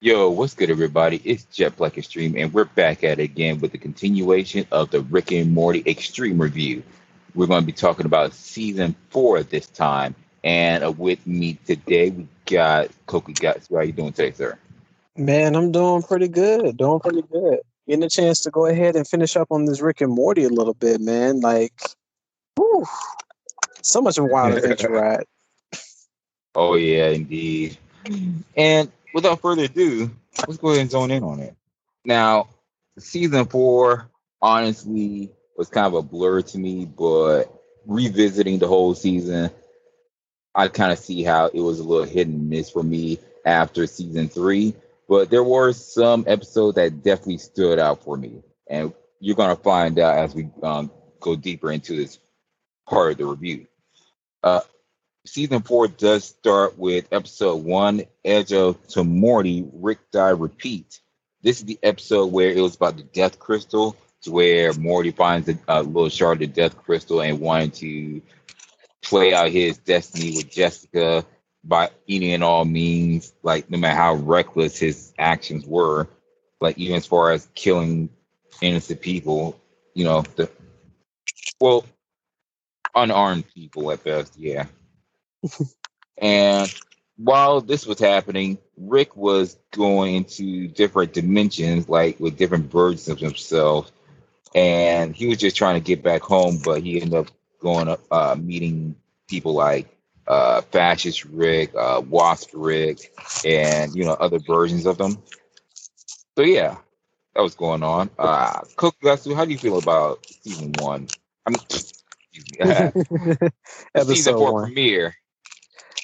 Yo, what's good, everybody? It's Jet Black Extreme, and we're back at it again with the continuation of the Rick and Morty Extreme Review. We're going to be talking about season four this time, and uh, with me today we got Koki Gatsu. How are you doing today, sir? Man, I'm doing pretty good. Doing pretty good. Getting a chance to go ahead and finish up on this Rick and Morty a little bit, man. Like, whew, so much of a wild adventure ride. Oh yeah, indeed. And without further ado, let's go ahead and zone in on it. Now, season four, honestly, was kind of a blur to me, but revisiting the whole season, I kind of see how it was a little hit and miss for me after season three. But there were some episodes that definitely stood out for me, and you're gonna find out as we um, go deeper into this part of the review. Uh, season four does start with episode one, Edge of Tomorty, Rick Die Repeat. This is the episode where it was about the death crystal, to where Morty finds a, a uh, little shard of death crystal and wanted to play out his destiny with Jessica by any and all means, like no matter how reckless his actions were, like even as far as killing innocent people, you know, the well, unarmed people at best, yeah. And while this was happening, Rick was going into different dimensions, like with different versions of himself, and he was just trying to get back home. But he ended up going up, uh, meeting people like uh, Fascist Rick, uh, Wasp Rick, and you know other versions of them. So yeah, that was going on. Uh, Kokugatsu, how do you feel about season one? I mean, excuse me, season four one. premiere.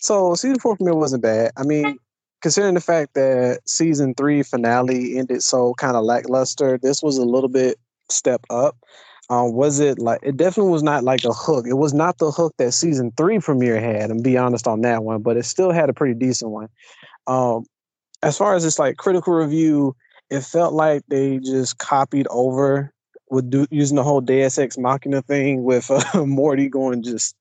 So season four for me wasn't bad. I mean, considering the fact that season three finale ended so kind of lackluster, this was a little bit step up. Um, was it like it definitely was not like a hook. It was not the hook that season three premiere had, and be honest on that one, but it still had a pretty decent one. Um, as far as this like critical review, it felt like they just copied over with do, using the whole Deus Ex Machina thing with uh, Morty going just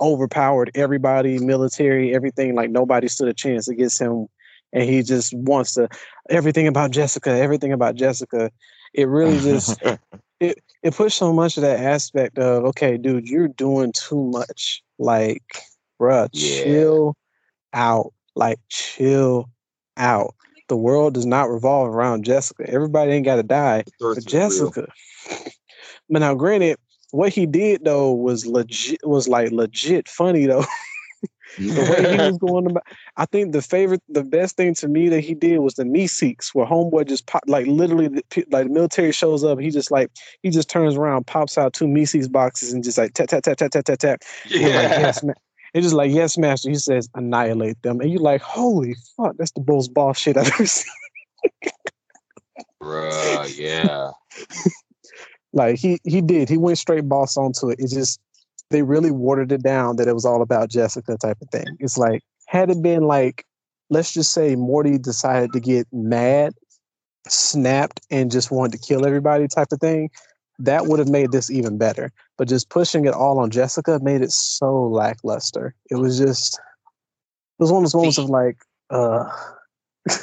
overpowered everybody, military, everything. Like nobody stood a chance against him, and he just wants to everything about Jessica, everything about Jessica. It really just it it pushed so much of that aspect of okay, dude, you're doing too much. Like, bruh, yeah. chill out. Like, chill out. The world does not revolve around Jessica. Everybody ain't got to die for Jessica. but now, granted, what he did though was legit was like legit funny though. the way he was going about I think the favorite the best thing to me that he did was the Meeseeks where homeboy just pop like literally the, like the military shows up he just like he just turns around pops out two Meeseeks boxes and just like tap tap tap tap tap tap tap yeah. like, yes, ma-. It's just like yes master he says annihilate them and you're like holy fuck that's the most boss shit I've ever seen Bruh, yeah like he he did. He went straight boss onto it. It just they really watered it down that it was all about Jessica type of thing. It's like had it been like let's just say Morty decided to get mad, snapped, and just wanted to kill everybody type of thing, that would have made this even better. But just pushing it all on Jessica made it so lackluster. It was just it was one of those moments of like, uh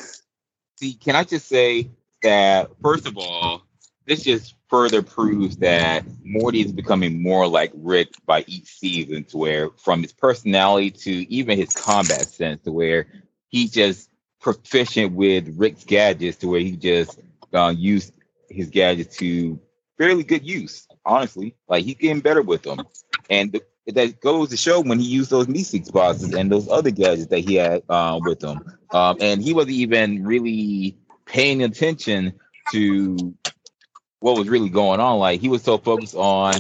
See, can I just say that first of all, this just further proves that Morty is becoming more like Rick by each season, to where from his personality to even his combat sense, to where he's just proficient with Rick's gadgets, to where he just uh, used his gadgets to fairly good use. Honestly, like he's getting better with them, and the, that goes to show when he used those Meeseeks boxes and those other gadgets that he had uh, with him, um, and he wasn't even really paying attention to what was really going on. Like he was so focused on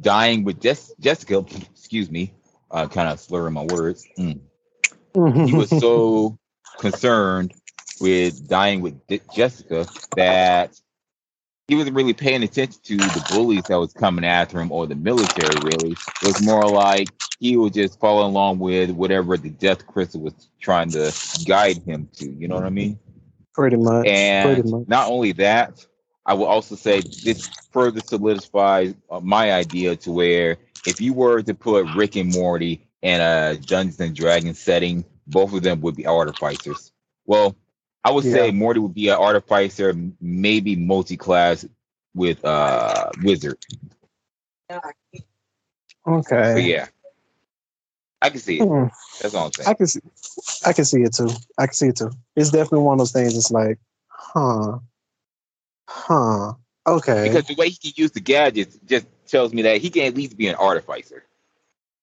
dying with Jess- Jessica, excuse me, uh, kind of slurring my words. Mm. he was so concerned with dying with D- Jessica that he wasn't really paying attention to the bullies that was coming after him or the military. Really, it was more like he was just following along with whatever the death crystal was trying to guide him to. You know what I mean? Pretty much. And Pretty much. not only that, I will also say this further solidifies uh, my idea to where if you were to put Rick and Morty in a Dungeons and Dragons setting, both of them would be artificers. Well, I would Yeah. say Morty would be an artificer, maybe multi-class with uh wizard. So Okay. yeah, I can see it. Hmm. That's all I'm saying. I can see, I can see it too. I can see it too. It's definitely one of those things. It's like, huh, huh. Okay, because the way he can use the gadgets just tells me that he can at least be an artificer.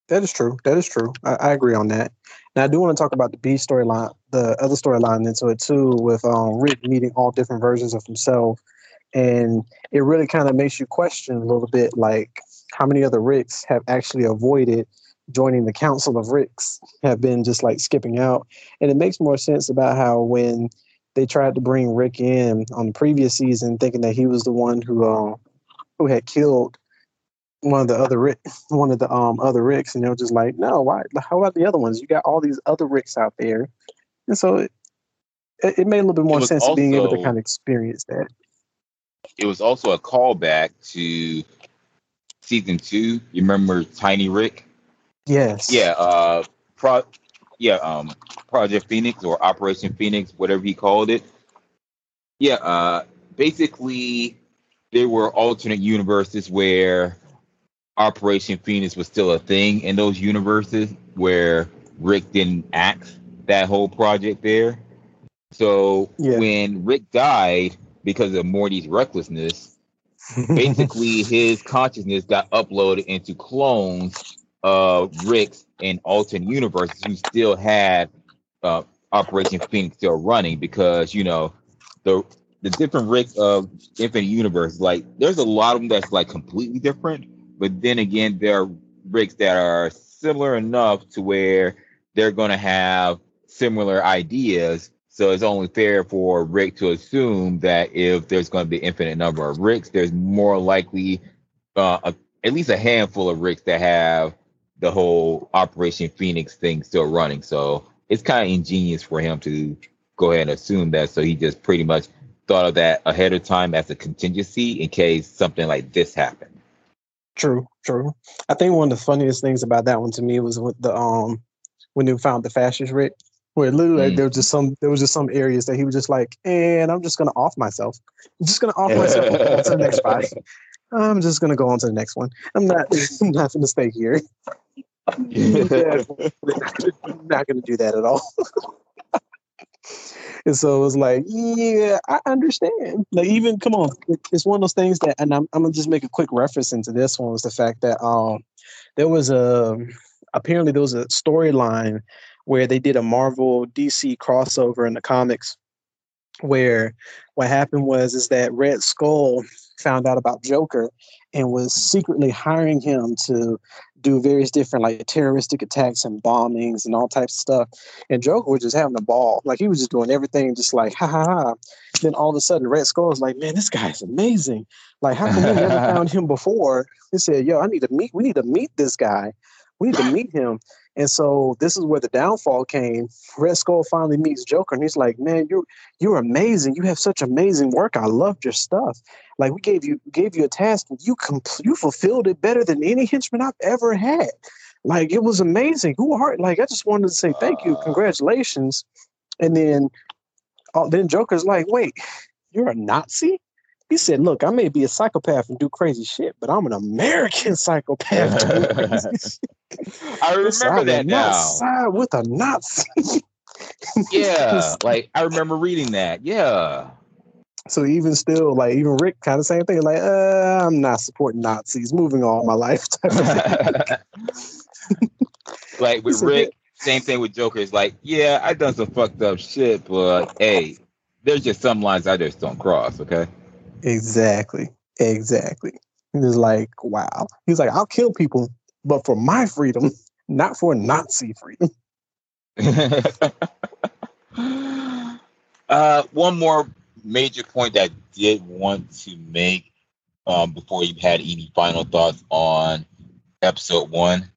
that is true. That is true. I, I agree on that. Now I do want to talk about the B storyline, the other storyline into it too, with um, Rick meeting all different versions of himself, and it really kind of makes you question a little bit, like how many other Ricks have actually avoided joining the Council of Ricks, have been just like skipping out, and it makes more sense about how when they tried to bring Rick in on the previous season, thinking that he was the one who uh, who had killed one of the other Rick, one of the um other Ricks, and they were just like, no, why? How about the other ones? You got all these other Ricks out there, and so it, it, made a little bit more sense to being able to kind of experience that. It was also a callback to season two. You remember Tiny Rick? Yes. Yeah, uh, pro, yeah, um, Project Phoenix or Operation Phoenix, whatever he called it. Yeah, uh, basically, there were alternate universes where Operation Phoenix was still a thing in those universes where Rick didn't act that whole project there. So Yeah. when Rick died because of Morty's recklessness, basically his consciousness got uploaded into clones of Rick's in alternate universes you still had uh, Operation Phoenix still running because you know the the different Ricks of Infinite Universe like there's a lot of them that's like completely different, but then again there are Ricks that are similar enough to where they're gonna have similar ideas. So it's only fair for Rick to assume that if there's going to be infinite number of Ricks, there's more likely uh, a, at least a handful of Ricks that have the whole Operation Phoenix thing still running. So it's kind of ingenious for him to go ahead and assume that. So he just pretty much thought of that ahead of time as a contingency in case something like this happened. True, true. I think one of the funniest things about that one to me was with the um when they found the fascist Rick, where literally Mm. there was just some there was just some areas that he was just like, and I'm just gonna off myself. I'm just gonna off myself and go on to the next fight. I'm just gonna go on to the next one. I'm not I'm not gonna stay here. Not gonna do that at all. and so it was like, yeah, I understand. Like even come on, it's one of those things that, and I'm, I'm gonna just make a quick reference into this one was the fact that um there was a apparently there was a storyline where they did a Marvel DC crossover in the comics where what happened was is that Red Skull found out about Joker and was secretly hiring him to do various different like terroristic attacks and bombings and all types of stuff. And Joker was just having a ball. Like he was just doing everything just like ha ha ha. Then all of a sudden Red Skull was like, Man, this guy's amazing. Like, how come we never found him before? He said, Yo, I need to meet, we need to meet this guy. We need to meet him. And so this is where the downfall came. Red Skull finally meets Joker, and he's like, "Man, you're you're amazing. You have such amazing work. I loved your stuff. Like we gave you gave you a task, and you compl- you fulfilled it better than any henchman I've ever had. Like it was amazing. Who are like? I just wanted to say thank you, Uh. congratulations." And then, oh, then Joker's like, "Wait, you're a Nazi?" He said, "Look, I may be a psychopath and do crazy shit, but I'm an American psychopath. to do crazy shit. I remember that now. Side with a Nazi. Yeah, like I remember reading that. Yeah. So even still, like even Rick, kind of same thing. Like, uh, I'm not supporting Nazis. Moving on my life. Type of thing. like with Rick, same thing with Joker. It's like, yeah, I done some fucked up shit, but hey, there's just some lines I just don't cross. Okay. exactly, exactly. And it's like, wow. He's like, I'll kill people, but for my freedom, not for Nazi freedom. uh, one more major point that I did want to make um, before you had any final thoughts on episode one.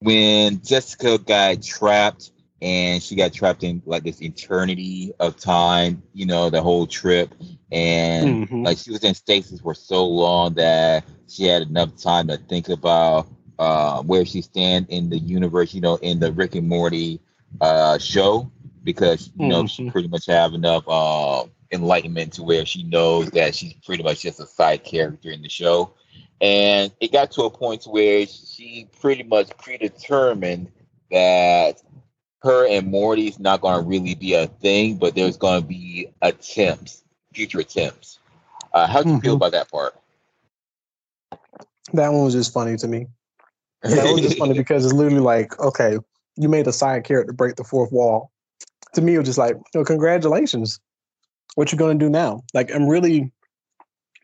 When Jessica got trapped and she got trapped in like this eternity of time, you know, the whole trip, and Mhm. like she was in stasis for so long that she had enough time to think about uh, where she stand in the universe, you know, in the Rick and Morty uh, show. because you know mm-hmm. she pretty much have enough uh, enlightenment to where she knows that she's pretty much just a side character in the show. And it got to a point where she pretty much predetermined that her and Morty's not going to really be a thing, but there's going to be attempts, future attempts. Uh, how do you mm-hmm. feel about that part? That one was just funny to me. That was just funny because it's literally like, okay, you made a side character break the fourth wall. To me, it was just like, congratulations. What you gonna do now? Like, I'm really,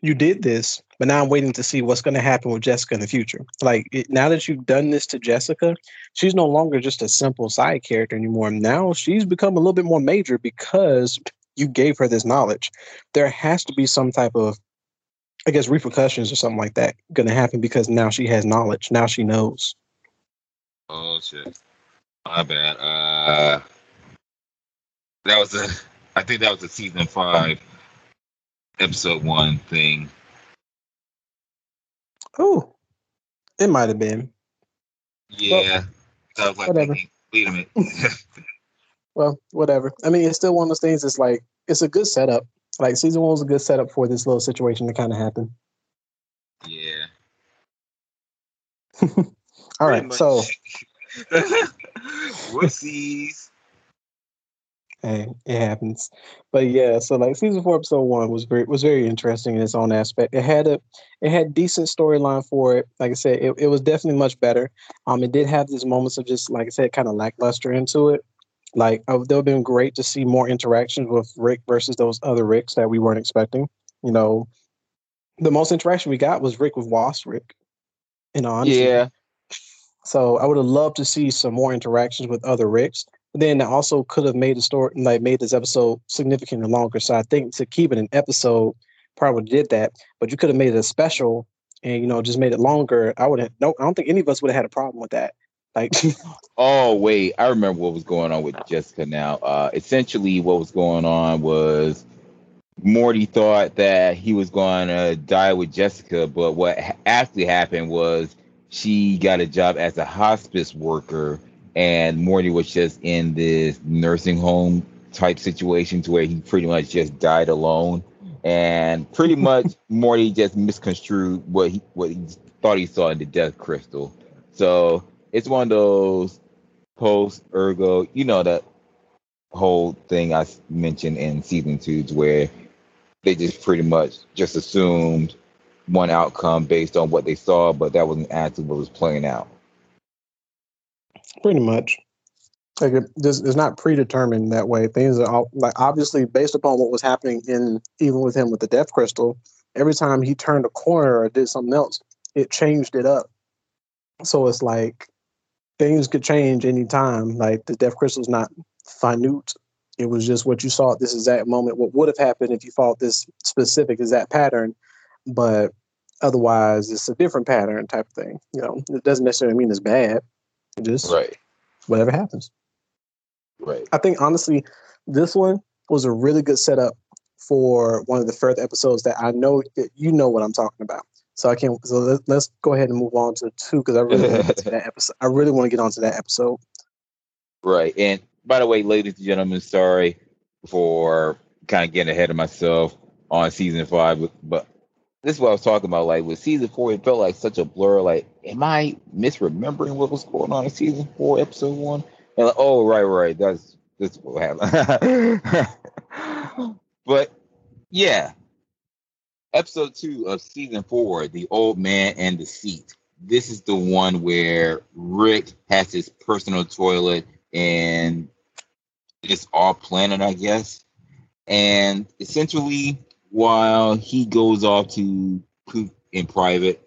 you did this, but now I'm waiting to see what's gonna happen with Jessica in the future. Like, it, now that you've done this to Jessica, she's no longer just a simple side character anymore. Now she's become a little bit more major because you gave her this knowledge. There has to be some type of I guess repercussions or something like that going to happen because now she has knowledge. Now she knows. Oh shit! My bad. Uh, that was a. I think that was a season five, episode one thing. Oh, it might have been. Yeah. Well, like, whatever. wait a minute. well, whatever. I mean, it's still one of those things. It's like it's a good setup. Like season one was a good setup for this little situation to kind of happen. Yeah. All right, so whoopsies. Hey, it happens. But yeah, so like season four, episode one was very was very interesting in its own aspect. It had a it had decent storyline for it. Like I said, it, it was definitely much better. Um, it did have these moments of just like I said, kind of lackluster into it. Like it would have been great to see more interactions with Rick versus those other Ricks that we weren't expecting. You know, the most interaction we got was Rick with Wasp Rick. Know, honestly. Yeah. So I would have loved to see some more interactions with other Ricks. But then that also could have made the story like made this episode significantly longer. So I think to keep it an episode probably did that. But you could have made it a special and you know just made it longer. I would have no I don't think any of us would have had a problem with that. Like, oh wait, I remember what was going on with Jessica now. Uh, essentially, what was going on was Morty thought that he was going to die with Jessica, but what actually happened was she got a job as a hospice worker, and Morty was just in this nursing home type situation to where he pretty much just died alone, and pretty much Morty just misconstrued what he what he thought he saw in the death crystal. So it's one of those post ergo, you know that whole thing I mentioned in season two, where they just pretty much just assumed one outcome based on what they saw, but that wasn't actually what was playing out. Pretty much. Like it, this is not predetermined that way. Things are all, like obviously based upon what was happening in even with him with the death crystal. Every time he turned a corner or did something else, it changed it up. So it's like things could change anytime. Like the death crystal is not finite. It was just what you saw at this exact moment. What would have happened if you followed this specific exact pattern, but otherwise it's a different pattern type of thing. You know, it doesn't necessarily mean it's bad. It just right. Whatever happens. Right. I think honestly, this one was a really good setup for one of the further episodes that I know that you know what I'm talking about. So I can't. So let, us go ahead and move on to two because I really want to get to that episode. I really want to get onto that episode. Right. And by the way, ladies and gentlemen, sorry for kind of getting ahead of myself on season five, but, but this is what I was talking about. Like with season four, it felt like such a blur. Like, am I misremembering what was going on in season four, episode one? And like, oh, right, right. That's that's what happened. but yeah, episode two of season four, The Old Man and the Seat. This is the one where Rick has his personal toilet and it's all planet, I guess. And essentially, while he goes off to poop in private,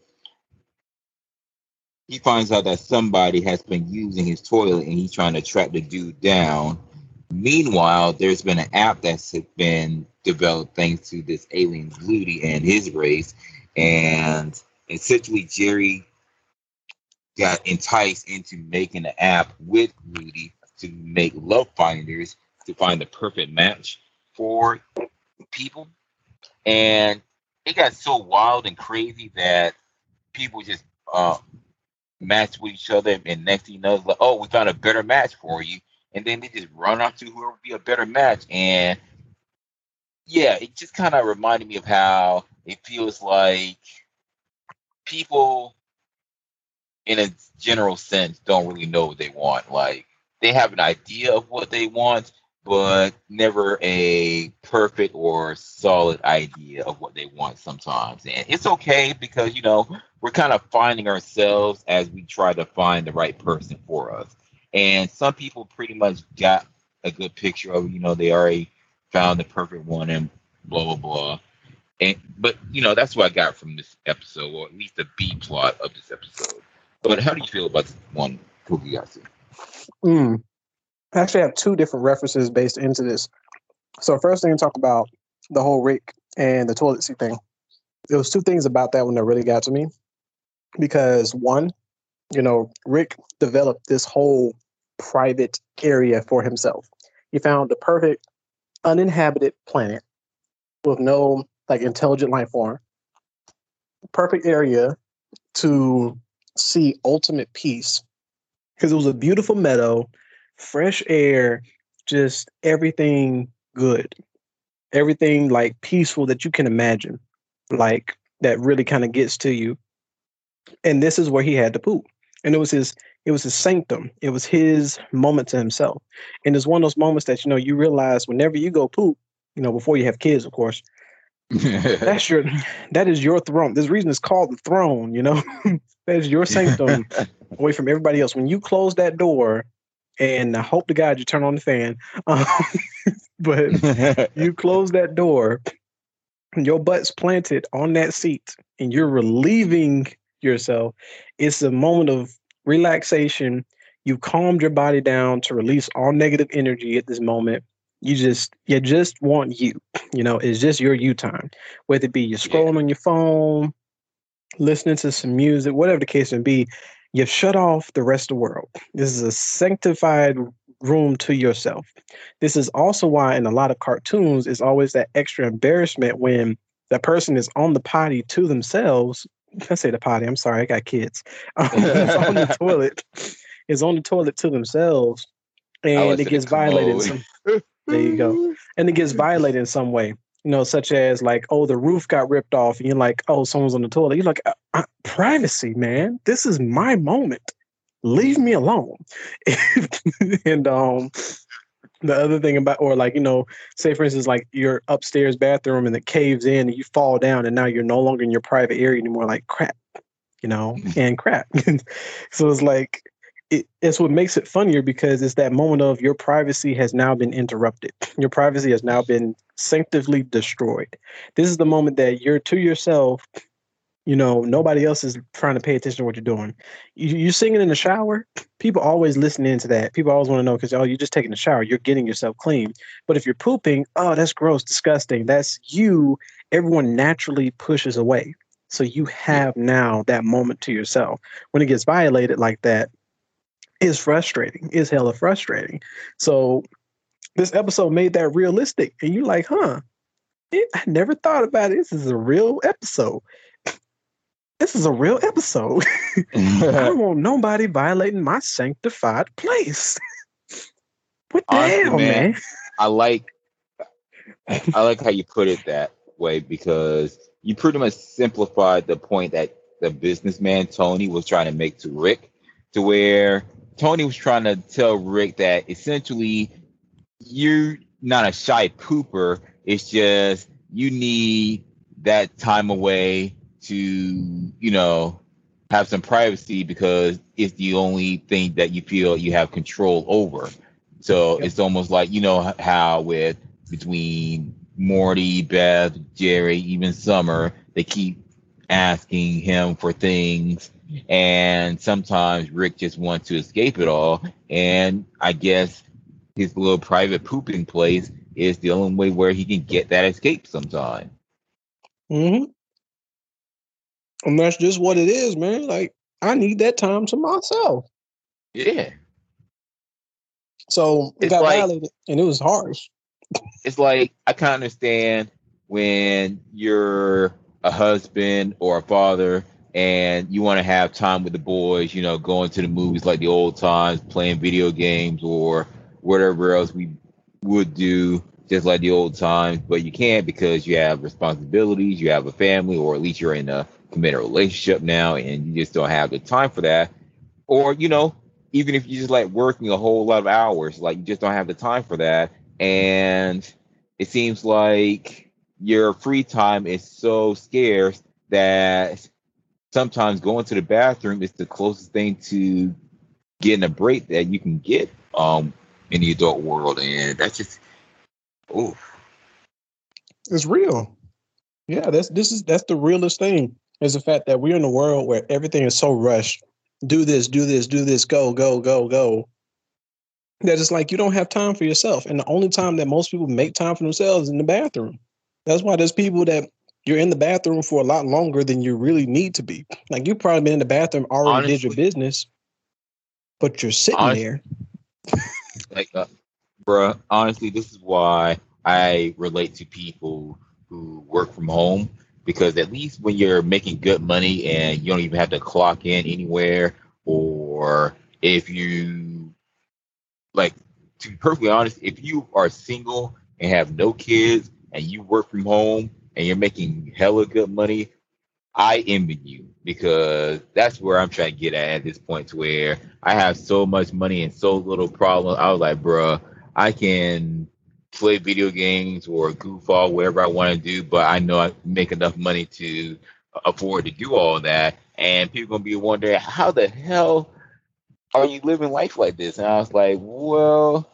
he finds out that somebody has been using his toilet and he's trying to track the dude down. Meanwhile, there's been an app that's been developed thanks to this alien Glootie and his race. And essentially, Jerry got enticed into making an app with Glootie to make love finders to find the perfect match for people. And it got so wild and crazy that people just uh, matched with each other. And next thing you know, like, oh, we found a better match for you. and then they just run off to whoever be a better match. And yeah, it just kind of reminded me of how it feels like people, in a general sense, don't really know what they want. Like they have an idea of what they want, but never a perfect or solid idea of what they want sometimes. And it's okay because, you know, we're kind of finding ourselves as we try to find the right person for us. And some people pretty much got a good picture of, you know, they already found the perfect one and blah, blah, blah. And, but, you know, that's what I got from this episode, or at least the B plot of this episode. But how do you feel about this one, Tokugasu? Mm. I actually have two different references based into this. So first thing to talk about the whole Rick and the toilet seat thing. There was two things about that one that really got to me. Because one, you know, Rick developed this whole private area for himself. He found the perfect uninhabited planet with no like intelligent life form. Perfect area to see ultimate peace because it was a beautiful meadow fresh air, just everything good. Everything like peaceful that you can imagine. Like that really kind of gets to you. And this is where he had to poop. And it was his it was his sanctum. It was his moment to himself. And it's one of those moments that you know you realize whenever you go poop, you know, before you have kids, of course. that's your that is your throne. This reason it's called the throne, you know. that is your sanctum away from everybody else. When you close that door, and I hope to God you turn on the fan. Um, but you close that door, your butt's planted on that seat, and you're relieving yourself. It's a moment of relaxation. You've calmed your body down to release all negative energy at this moment. You just you just want you. You know, it's just your you time. Whether it be you scrolling yeah. on your phone, listening to some music, whatever the case may be, You've shut off the rest of the world. This is a sanctified room to yourself. This is also why in a lot of cartoons it's always that extra embarrassment when the person is on the potty to themselves. I say the potty, I'm sorry, I got kids. Um, on the toilet. Is on the toilet to themselves and it gets violated. Some, there you go. And it gets violated in some way you know, such as like, oh, the roof got ripped off, and you're like, oh, someone's on the toilet. You're like, uh, uh, privacy, man. This is my moment. Leave me alone. and um, the other thing about, or like, you know, say for instance, like your upstairs bathroom and it caves in and you fall down, and now you're no longer in your private area anymore. Like crap, you know, and crap. so it's like it, it's what makes it funnier because it's that moment of your privacy has now been interrupted. Your privacy has now been sanctively destroyed. This is the moment that you're to yourself. You know, nobody else is trying to pay attention to what you're doing. You, you're singing in the shower. People always listen into that. People always want to know because oh, you're just taking a shower. You're getting yourself clean. But if you're pooping, oh, that's gross, disgusting. That's you. Everyone naturally pushes away. So you have now that moment to yourself. When it gets violated like that, is frustrating. Is hella frustrating. So this episode made that realistic, and you're like, huh? It, I never thought about it. This is a real episode. This is a real episode. I don't want nobody violating my sanctified place. what the Honestly, hell, man, man? I like I like how you put it that way because you pretty much simplified the point that the businessman Tony was trying to make to Rick, to where Tony was trying to tell Rick that essentially you're not a shy pooper. It's just you need that time away to, you know, have some privacy because it's the only thing that you feel you have control over. So yep. it's almost like, you know, how with between Morty, Beth, Jerry, even Summer, they keep asking him for things and sometimes Rick just wants to escape it all. And I guess his little private pooping place is the only way where he can get that escape sometime. hmm And that's just what it is, man. Like, I need that time to myself. Yeah. So it it's got like, violated and it was harsh. it's like I can understand when you're a husband or a father and you want to have time with the boys, you know, going to the movies like the old times, playing video games or whatever else we would do just like the old times, but you can't because you have responsibilities, you have a family, or at least you're in a committed relationship now and you just don't have the time for that. Or, you know, even if you just like working a whole lot of hours, like you just don't have the time for that. And it seems like your free time is so scarce that sometimes going to the bathroom is the closest thing to getting a break that you can get um in the adult world. And that's just oh it's real. Yeah, that's this is that's the realest thing is the fact that we're in a world where everything is so rushed. Do this, do this, do this, go, go, go, go. That it's like you don't have time for yourself. And the only time that most people make time for themselves is in the bathroom. That's why there's people that you're in the bathroom for a lot longer than you really need to be. Like you've probably been in the bathroom, already honestly, did your business, but you're sitting there. like, uh, bruh, honestly, this is why I relate to people who work from home because at least when you're making good money and you don't even have to clock in anywhere, or if you like to be perfectly honest, if you are single and have no kids and you work from home and you're making hella good money, I envy you because that's where I'm trying to get at at this point to where I have so much money and so little problem. I was like, bruh, I can play video games or goof off whatever I want to do, but I know I make enough money to afford to do all that. And people gonna be wondering how the hell are you living life like this? And I was like, well,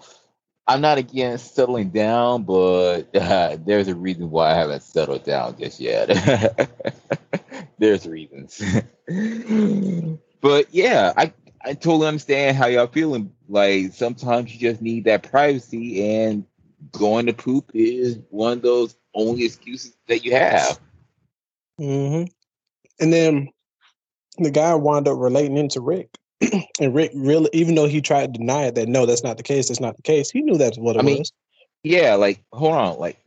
I'm not against settling down, but uh, there's a reason why I haven't settled down just yet. there's reasons. but yeah, I I totally understand how y'all feeling. Like sometimes you just need that privacy, and going to poop is one of those only excuses that you have. Mm-hmm. And then the guy wound up relating into Rick. and Rick really, even though he tried to deny it, that no, that's not the case. That's not the case. He knew that's what it I mean, was. Yeah, like hold on, like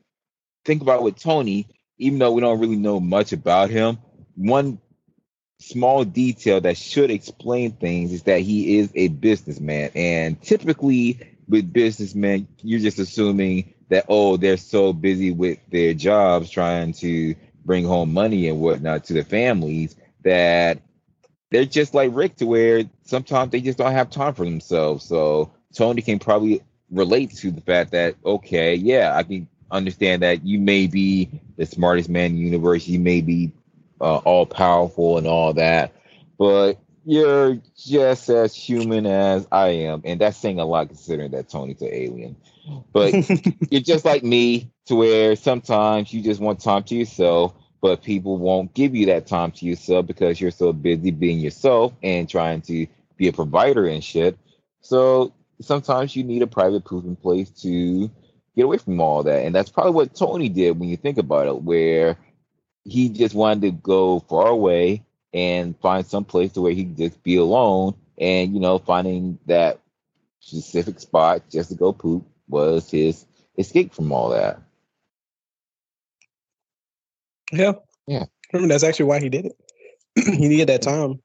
think about with Tony. Even though we don't really know much about him, one small detail that should explain things is that he is a businessman, and typically with businessmen, you're just assuming that oh, they're so busy with their jobs trying to bring home money and whatnot to the families that they're just like Rick to where sometimes they just don't have time for themselves. So Tony can probably relate to the fact that okay, yeah, I can understand that you may be the smartest man in the universe, you may be uh, all powerful and all that, but you're just as human as I am, and that's saying a lot considering that Tony's an alien. But you're just like me, to where sometimes you just want time to yourself, but people won't give you that time to yourself because you're so busy being yourself and trying to be a provider and shit. So sometimes you need a private pooping place to get away from all that, and that's probably what Tony did when you think about it, where he just wanted to go far away and find some place to where he can just be alone. And you know, finding that specific spot just to go poop was his escape from all that. Yeah, yeah. Remember, that's actually why he did it. he needed that time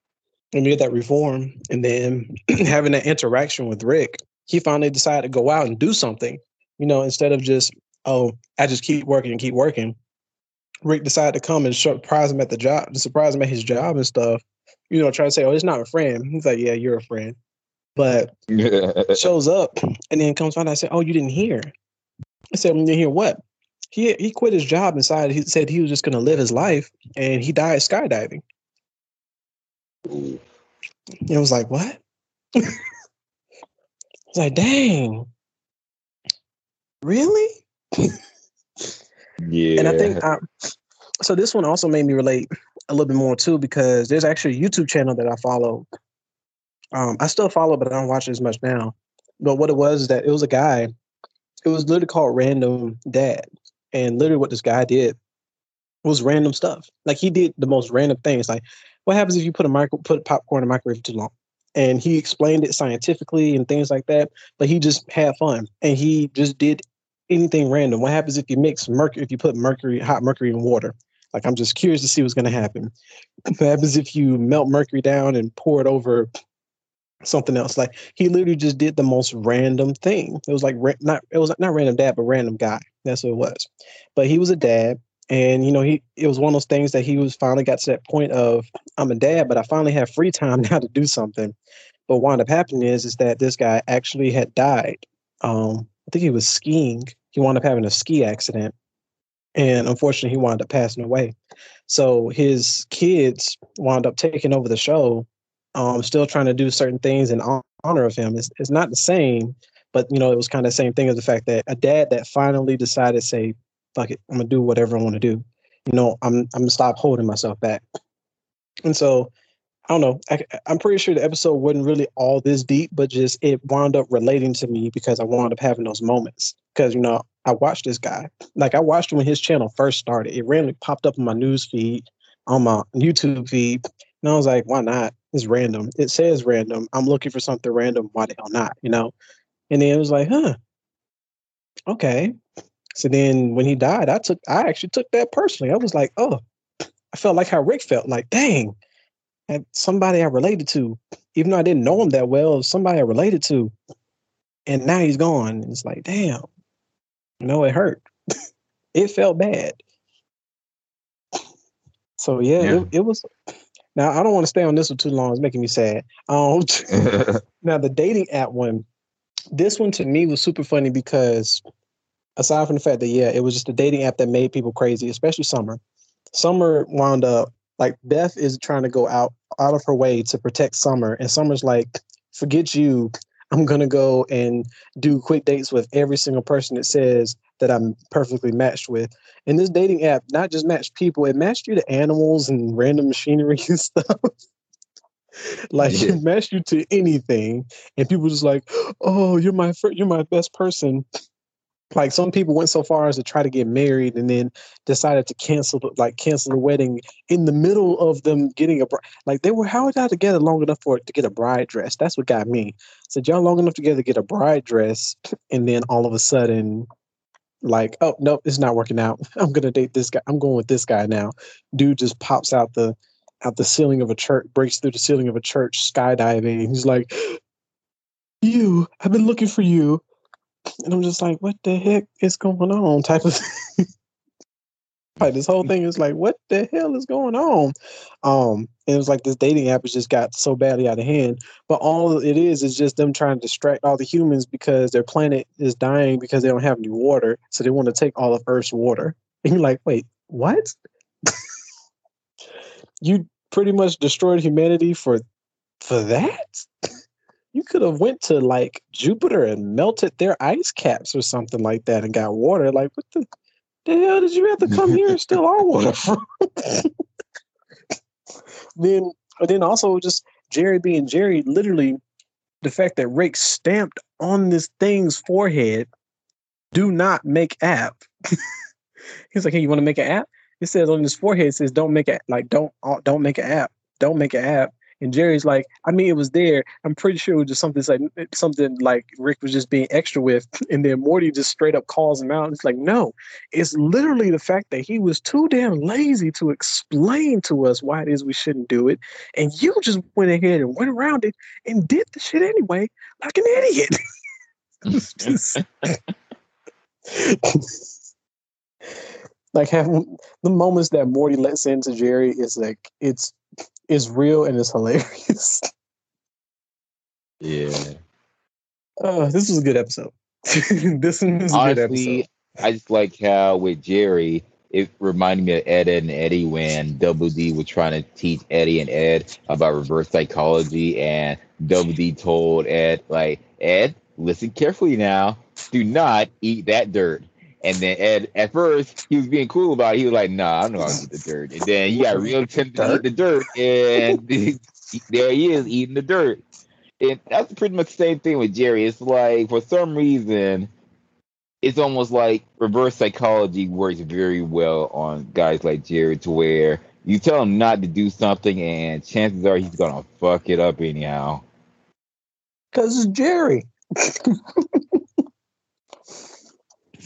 and needed that reform, and then having that interaction with Rick, he finally decided to go out and do something. You know, instead of just oh, I just keep working and keep working. Rick decided to come and surprise him at the job, to surprise him at his job and stuff. You know, try to say, "Oh, it's not a friend." He's like, "Yeah, you're a friend," but shows up and then comes on. I said, "Oh, you didn't hear?" I said, "You didn't hear what?" He he quit his job and inside. He said he was just going to live his life, and he died skydiving. It was like, what? it's like, dang, really? Yeah. And I think I, um, so. This one also made me relate a little bit more too because there's actually a YouTube channel that I follow. Um, I still follow, but I don't watch it as much now. But what it was is that it was a guy. It was literally called Random Dad, and literally what this guy did was random stuff. Like he did the most random things. Like, what happens if you put a micro put popcorn in a microwave too long? And he explained it scientifically and things like that. But he just had fun, and he just did anything random. What happens if you mix mercury, if you put mercury, hot mercury in water? Like, I'm just curious to see what's going to happen. What happens if you melt mercury down and pour it over something else. Like he literally just did the most random thing. It was like not it was not random dad, but random guy. That's what it was. But he was a dad, and you know he it was one of those things that he was finally got to that point of I'm a dad, but I finally have free time now to do something. But what wound up happening is is that this guy actually had died. Um, I think he was skiing. He wound up having a ski accident, and unfortunately, he wound up passing away. So his kids wound up taking over the show um, still trying to do certain things in honor of him. It's, it's not the same, but you know, it was kind of the same thing as the fact that a dad that finally decided to say, fuck it, I'm gonna do whatever I want to do. You know, I'm I'm gonna stop holding myself back. And so I don't know. I, am pretty sure the episode wasn't really all this deep, but just it wound up relating to me because I wound up having those moments. Because you know, I watched this guy. Like I watched him when his channel first started. It randomly popped up in my news feed, on my YouTube feed, and I was like, why not? It's random. It says random. I'm looking for something random. Why the hell not? You know? And then it was like, huh. Okay. So then when he died, I took I actually took that personally. I was like, oh, I felt like how Rick felt. Like, dang, had somebody I related to, even though I didn't know him that well, somebody I related to. And now he's gone. And it's like, damn. You know, it hurt. it felt bad. So yeah, yeah. It, it was now I don't want to stay on this for too long. It's making me sad. Um, now the dating app one, this one to me was super funny because aside from the fact that yeah, it was just a dating app that made people crazy, especially Summer. Summer wound up like Beth is trying to go out out of her way to protect Summer, and Summer's like, "Forget you. I'm gonna go and do quick dates with every single person that says that I'm perfectly matched with. And this dating app not just matched people, it matched you to animals and random machinery and stuff. like yeah. it matched you to anything, and people just like, "Oh, you're my fr- you're my best person." Like some people went so far as to try to get married and then decided to cancel like cancel the wedding in the middle of them getting a like they were how y'all together long enough for to get a bride dress. That's what got me. Said y'all long enough together to get a bride dress, and then all of a sudden like, oh no, it's not working out. I'm gonna date this guy. I'm going with this guy now. Dude just pops out the out the ceiling of a church, breaks through the ceiling of a church, skydiving. He's like, "You, I've been looking for you," and I'm just like, "What the heck is going on?" Type of. thing. like this whole thing is like, what the hell is going on? Um, it was like this dating app has just got so badly out of hand. But all it is is just them trying to distract all the humans because their planet is dying because they don't have any water. So they want to take all of Earth's water. And you're like, wait, what? you pretty much destroyed humanity for for that? You could have went to like Jupiter and melted their ice caps or something like that and got water. Like what the the hell did you have to come here and steal our water from? then, then also just Jerry being Jerry, literally the fact that Rick stamped on this thing's forehead, do not make app. He's like, hey, you want to make an app? It says on his forehead, it says, don't make it like don't uh, don't make an app. Don't make an app. And Jerry's like, I mean, it was there. I'm pretty sure it was just something like something like Rick was just being extra with. And then Morty just straight up calls him out. It's like, no, it's literally the fact that he was too damn lazy to explain to us why it is we shouldn't do it. And you just went ahead and went around it and did the shit anyway, like an idiot. just, like having the moments that Morty lets into Jerry is like it's is real and it's hilarious. Yeah. Uh, this was a good episode. this was a Honestly, good episode. I just like how with Jerry, it reminded me of Ed, Edd and Eddy when Double D was trying to teach Eddy and Ed about reverse psychology, and Double D told Ed, like, Ed, listen carefully now. Do not eat that dirt. And then Ed, at first, he was being cool about it. He was like, "Nah, I'm not gonna eat the dirt." And then he got real tempted to eat the dirt, and there he is eating the dirt. And that's pretty much the same thing with Jerry. It's like for some reason, it's almost like reverse psychology works very well on guys like Jerry, to where you tell him not to do something, and chances are he's gonna fuck it up anyhow. Cause it's Jerry.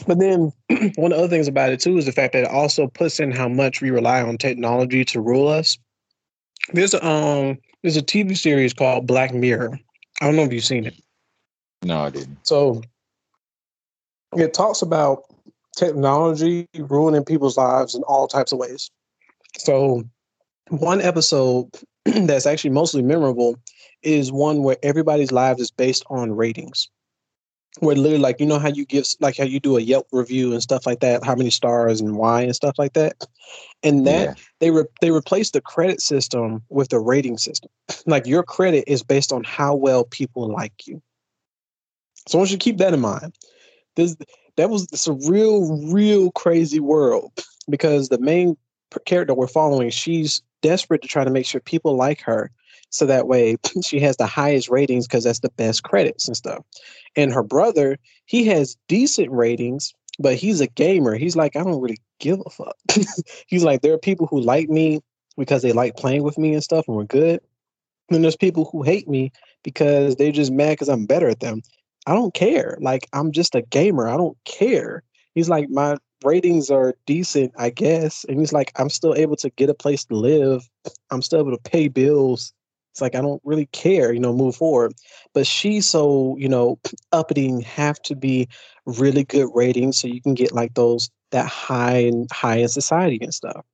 But then one of the other things about it too is the fact that it also puts in how much we rely on technology to rule us. There's a um there's a TV series called Black Mirror. I don't know if you've seen it. No, I didn't. So it talks about technology ruining people's lives in all types of ways. So one episode that's actually mostly memorable is one where everybody's lives is based on ratings. Where literally, like you know how you give, like how you do a Yelp review and stuff like that, how many stars and why and stuff like that, and that yeah. they re- they replaced the credit system with the rating system. like your credit is based on how well people like you. So I want you to keep that in mind. This that was it's a real, real crazy world because the main character we're following, she's desperate to try to make sure people like her. So that way she has the highest ratings because that's the best credits and stuff. And her brother, he has decent ratings, but he's a gamer. He's like, I don't really give a fuck. he's like, there are people who like me because they like playing with me and stuff and we're good. And there's people who hate me because they're just mad because I'm better at them. I don't care. Like I'm just a gamer. I don't care. He's like, my ratings are decent, I guess. And he's like, I'm still able to get a place to live. I'm still able to pay bills. It's like I don't really care, you know, move forward. But she's so, you know, uppity have to be really good ratings so you can get like those that high and high in society and stuff.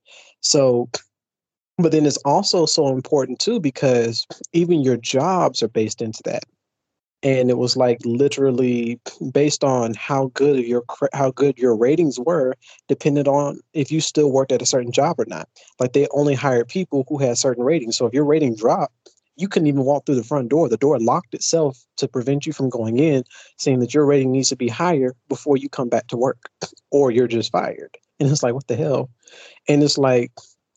So but then it's also so important too because even your jobs are based into that and it was like literally based on how good your how good your ratings were depended on if you still worked at a certain job or not like they only hired people who had certain ratings so if your rating dropped you couldn't even walk through the front door the door locked itself to prevent you from going in saying that your rating needs to be higher before you come back to work or you're just fired and it's like what the hell and it's like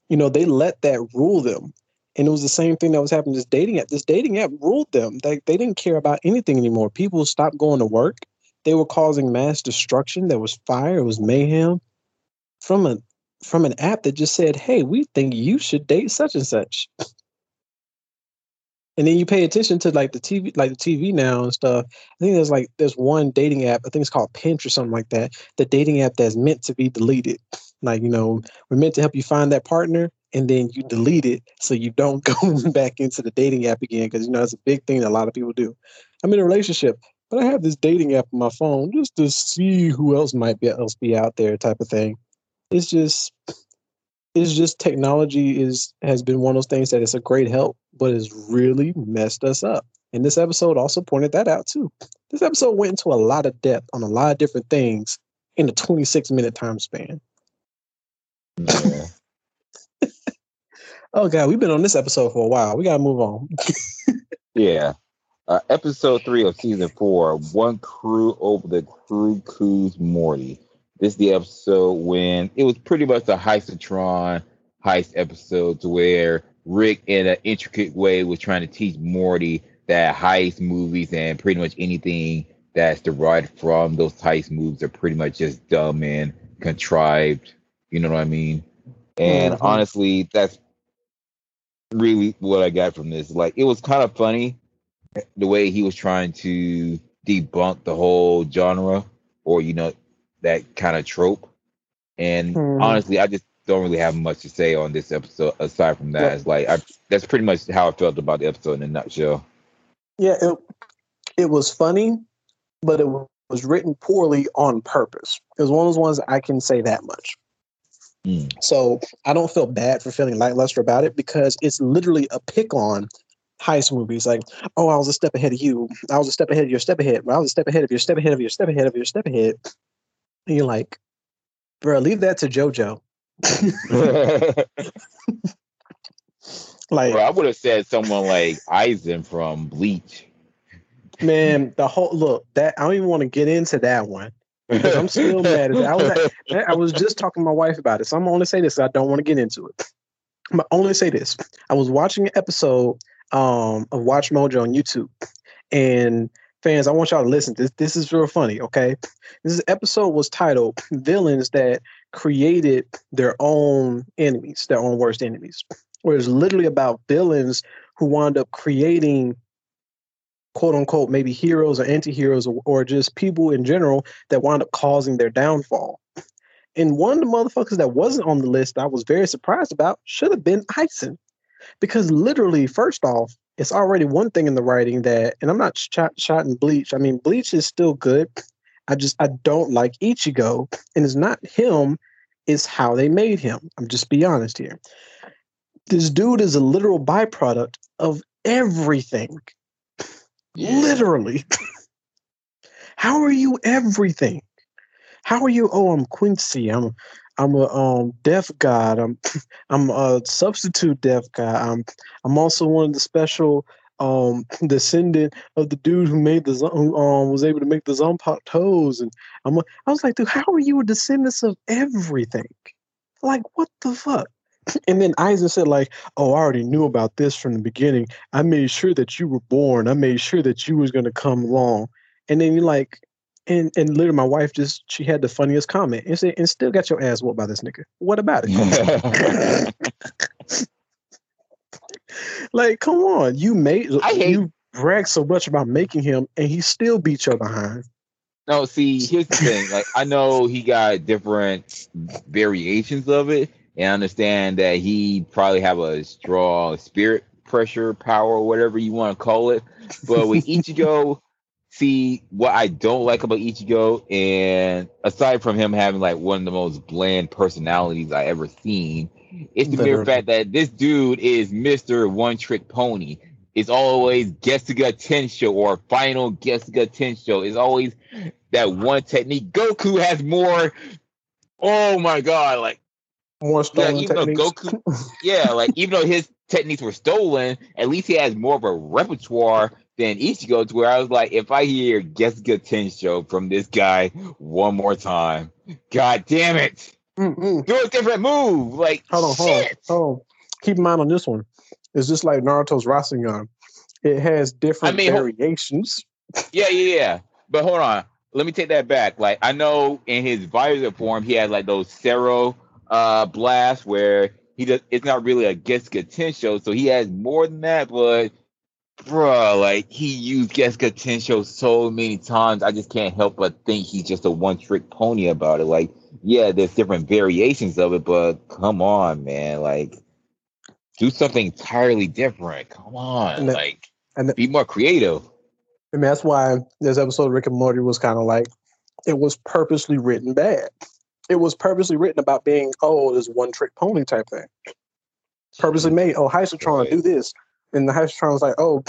you know they let that rule them and it was the same thing that was happening. This dating app, this dating app ruled them. They they didn't care about anything anymore. People stopped going to work. They were causing mass destruction. There was fire. It was mayhem from a from an app that just said, "Hey, we think you should date such and such." And then you pay attention to like the TV, like the TV now and stuff. I think there's like there's one dating app. I think it's called Pinch or something like that. The dating app that's meant to be deleted. Like you know, we're meant to help you find that partner, and then you delete it so you don't go back into the dating app again because you know that's a big thing that a lot of people do. I'm in a relationship, but I have this dating app on my phone just to see who else might be else be out there, type of thing. It's just it's just technology is has been one of those things that is a great help, but has really messed us up. And this episode also pointed that out too. This episode went into a lot of depth on a lot of different things in a 26 minute time span. Yeah. Oh god, we've been on this episode for a while. We gotta move on. yeah. Uh, episode three of season four, one crew over the Crewcoo's Morty. This is the episode when it was pretty much a heistotron heist episode to where Rick in an intricate way was trying to teach Morty that heist movies and pretty much anything that's derived from those heist moves are pretty much just dumb and contrived. You know what I mean? And mm-hmm. honestly, that's really what I got from this. Like it was kind of funny the way he was trying to debunk the whole genre or you know that kind of trope. And hmm. honestly, I just don't really have much to say on this episode aside from that. It's like I, that's pretty much how I felt about the episode in a nutshell. Yeah, it it was funny, but it was written poorly on purpose. It was one of those ones I can say that much. Mm. So I don't feel bad for feeling lackluster about it because it's literally a pick on heist movies. Like, oh, I was a step ahead of you. I was a step ahead of your step ahead. I was a step ahead of your step ahead of your step ahead of your step ahead. And you're like, bro, leave that to JoJo. like, bro, I would have said someone like Aizen from Bleach. Man, the whole look that I don't even want to get into that one because I'm still mad. I was I was just talking to my wife about it, so I'm gonna only say this. I don't want to get into it. I'm gonna only say this. I was watching an episode um, of WatchMojo on YouTube, and fans, I want y'all to listen. This this is real funny. Okay, this episode was titled "Villains That Created Their Own Enemies, Their Own Worst Enemies," where it's literally about villains who wound up creating quote unquote maybe heroes or anti-heroes or, or just people in general that wound up causing their downfall. And one of the motherfuckers that wasn't on the list I was very surprised about should have been Aizen. Because literally, first off, it's already one thing in the writing that, and I'm not shot, shot in Bleach. I mean, Bleach is still good. I just I don't like Ichigo, and it's not him, it's how they made him. I'm just be honest here. This dude is a literal byproduct of everything. Yeah. Literally. how are you everything? How are you? Oh, I'm Quincy. I'm I'm a um death god. I'm I'm a substitute death god. I'm I'm also one of the special um descendant of the dude who made the who um was able to make the Zanpakutos and I'm I was like, dude, how are you a descendant of everything? Like what the fuck? And then Aizen said, like, oh, I already knew about this from the beginning. I made sure that you were born. I made sure that you was gonna come along. And then you're like, and and literally, my wife just she had the funniest comment and said, "And still got your ass whooped by this nigga. What about it?" like, come on, you made I hate, you brag so much about making him, and he still beat your behind. No, see, here's the thing. Like, I know he got different variations of it, and I understand that he probably have a strong spirit pressure, power, whatever you want to call it. But with Ichigo, see what I don't like about Ichigo, and aside from him having like one of the most bland personalities I ever seen, it's the mere fact that this dude is Mister One Trick Pony. It's always Getsuga Tensho or Final Getsuga Tensho. It's always that one technique. Goku has more. Oh my god! Like more stolen yeah, even techniques. though Goku, yeah, like even though his techniques were stolen, at least he has more of a repertoire than Ichigo to where I was like, if I hear Getsuga Tensho from this guy one more time, god damn it. Mm-mm. Do a different move. Like hold on, hold on, hold on. Keep in mind on this one. It's just like Naruto's Rasengan. It has different I mean, variations. Yeah, yeah, yeah. But hold on. Let me take that back. Like I know in his visor form, he had like those Cero uh blasts where he does it's not really a Getsuga Tensho, so he has more than that, but bro, like he used Getsuga Tensho so many times. I just can't help but think he's just a one trick pony about it. Like, yeah, there's different variations of it, but come on, man, like do something entirely different. Come on, and the, like and the, be more creative. And that's why this episode of Rick and Morty was kind of like it was purposely written bad. It was purposely written about being oh, this one trick pony type thing. Purposely made. Oh, Heisatron, right. do this and the Heisatron was like, "Oh,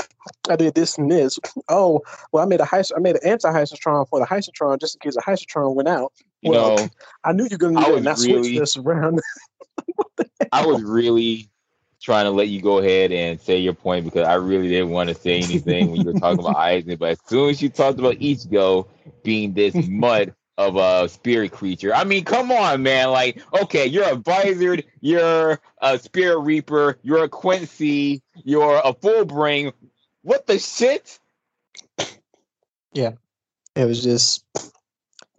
I did this and this. Oh, well, I made a Heist- I made an anti-Heisatron for the Heisatron just in case the Heisatron went out. You well, know, I knew you were gonna do not really, switch this around. I was really trying to let you go ahead and say your point because I really didn't want to say anything when you were talking about Aizen. But as soon as you talked about Ichigo being this mud of a spirit creature. I mean, come on, man. Like, okay, you're a Visored, you're a Spirit Reaper, you're a Quincy, you're a Fullbring. What the shit? Yeah, it was just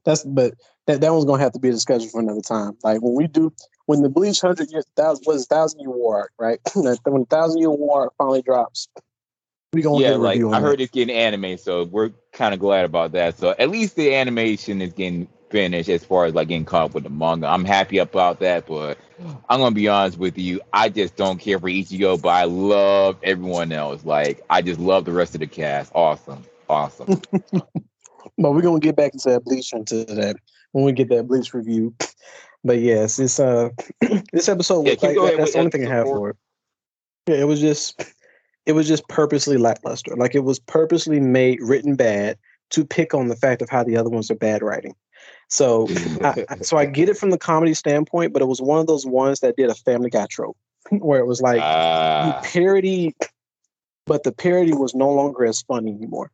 that's, but that that one's gonna have to be a discussion for another time. Like when we do when the Bleach hundred years thousand was thousand year war arc, right? when thousand year war finally drops, we gonna yeah, like I heard that. it's getting anime, so we're kind of glad about that. So at least the animation is getting finished as far as like getting caught up with the manga. I'm happy about that, but I'm gonna be honest with you, I just don't care for Ichigo, but I love everyone else. Like I just love the rest of the cast. Awesome, awesome. but we're gonna get back into that Bleach into that when we get that Bleach review. But yes, it's uh this episode was yeah, like, that's the only thing I have for it. Yeah, it was just it was just purposely lackluster. Like it was purposely made written bad to pick on the fact of how the other ones are bad writing. So, I, so I get it from the comedy standpoint, but it was one of those ones that did a Family Guy trope, where it was like uh, you parody, but the parody was no longer as funny anymore.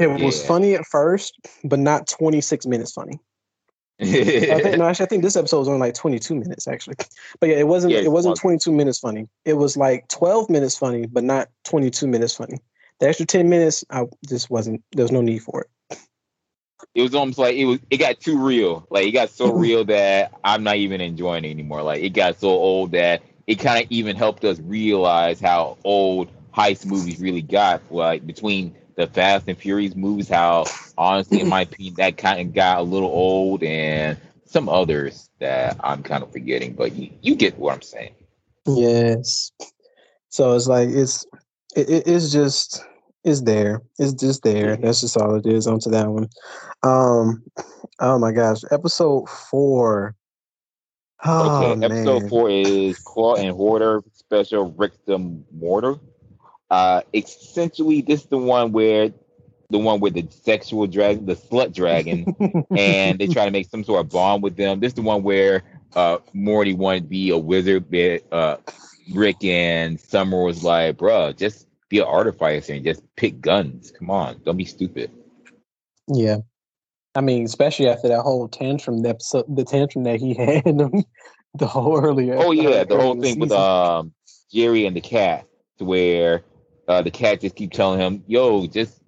It yeah. was funny at first, but not 26 minutes funny. I think no, actually, I think this episode was only like 22 minutes actually. But yeah, it wasn't. Yeah, it wasn't 22 minutes funny. It was like 12 minutes funny, but not 22 minutes funny. The extra 10 minutes, I just wasn't. There was no need for it. It was almost like it was. It got too real. Like it got so real that I'm not even enjoying it anymore. Like it got so old that it kind of even helped us realize how old heist movies really got. Like between the Fast and Furious movies, how honestly, in my opinion, that kind of got a little old, and some others that I'm kind of forgetting. But you, you get what I'm saying. Yes. So it's like it's it, it, it's just it's there. It's just there. That's just all it is onto that one. Um, oh my gosh, episode four. Oh, okay, episode man. four is Claw and Hoarder Special Rick the Mortar. Uh, essentially, this is the one where the one with the sexual dragon, the slut dragon, and they try to make some sort of bond with them. This is the one where uh, Morty wanted to be a wizard, but uh, Rick and Summer was like, "Bruh, just be an artificer and just pick guns. Come on, don't be stupid." Yeah, I mean, especially after that whole tantrum, the episode, the tantrum that he had, the whole earlier. Oh yeah, the whole thing with um Jerry and the cat, where uh, the cat just keep telling him, "Yo, just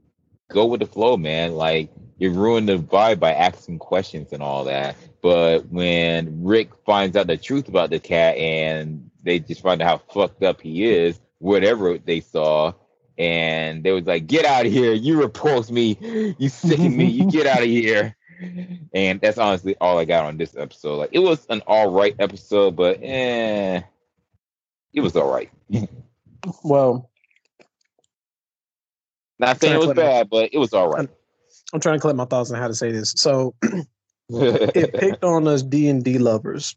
go with the flow, man. Like you ruin the vibe by asking questions and all that." But when Rick finds out the truth about the cat and they just find out how fucked up he is, whatever they saw, and they was like, "Get out of here! You repulse me! You sicken me! You get out of here!" And that's honestly all I got on this episode. Like, it was an all right episode, but eh, it was all right. well, not saying it was bad, but it was all right. I'm, I'm trying to collect my thoughts on how to say this. So, it picked on us D and D lovers.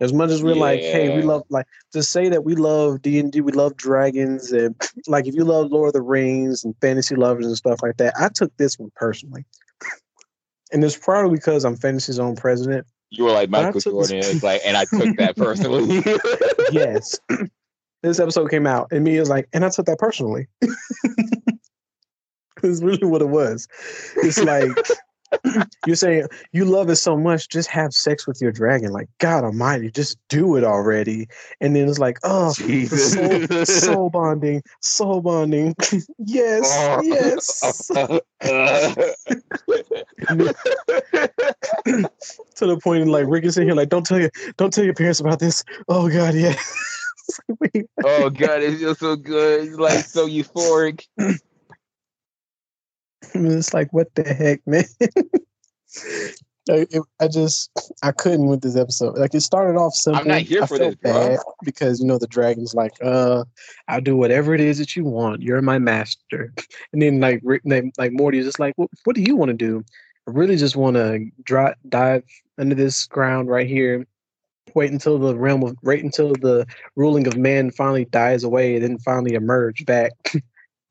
As much as we're yeah. like, hey, we love like to say that we love D and D, we love dragons, and like if you love Lord of the Rings and fantasy lovers and stuff like that, I took this one personally, and it's probably because I'm fantasy zone president. You were like Michael Jordan, it's like, and I took that personally. yes, this episode came out, and me is like, and I took that personally. It's really what it was. It's like you're saying you love it so much, just have sex with your dragon. Like God Almighty, just do it already. And then it's like, oh, soul, soul, bonding, soul bonding. yes, oh. yes. to the point, like Rick is in here, like, don't tell you, don't tell your parents about this. Oh God, yeah. oh God, it feels so good. It's like so euphoric. it's like, what the heck, man? I, it, I, just I couldn't with this episode. Like it started off simple. I'm not here I for this, bro. Because you know the dragon's like, uh, I'll do whatever it is that you want. You're my master. And then like like Morty is just like, what, what do you want to do? I really just want to dry, dive under this ground right here. Wait until the realm of wait until the ruling of man finally dies away, and then finally emerge back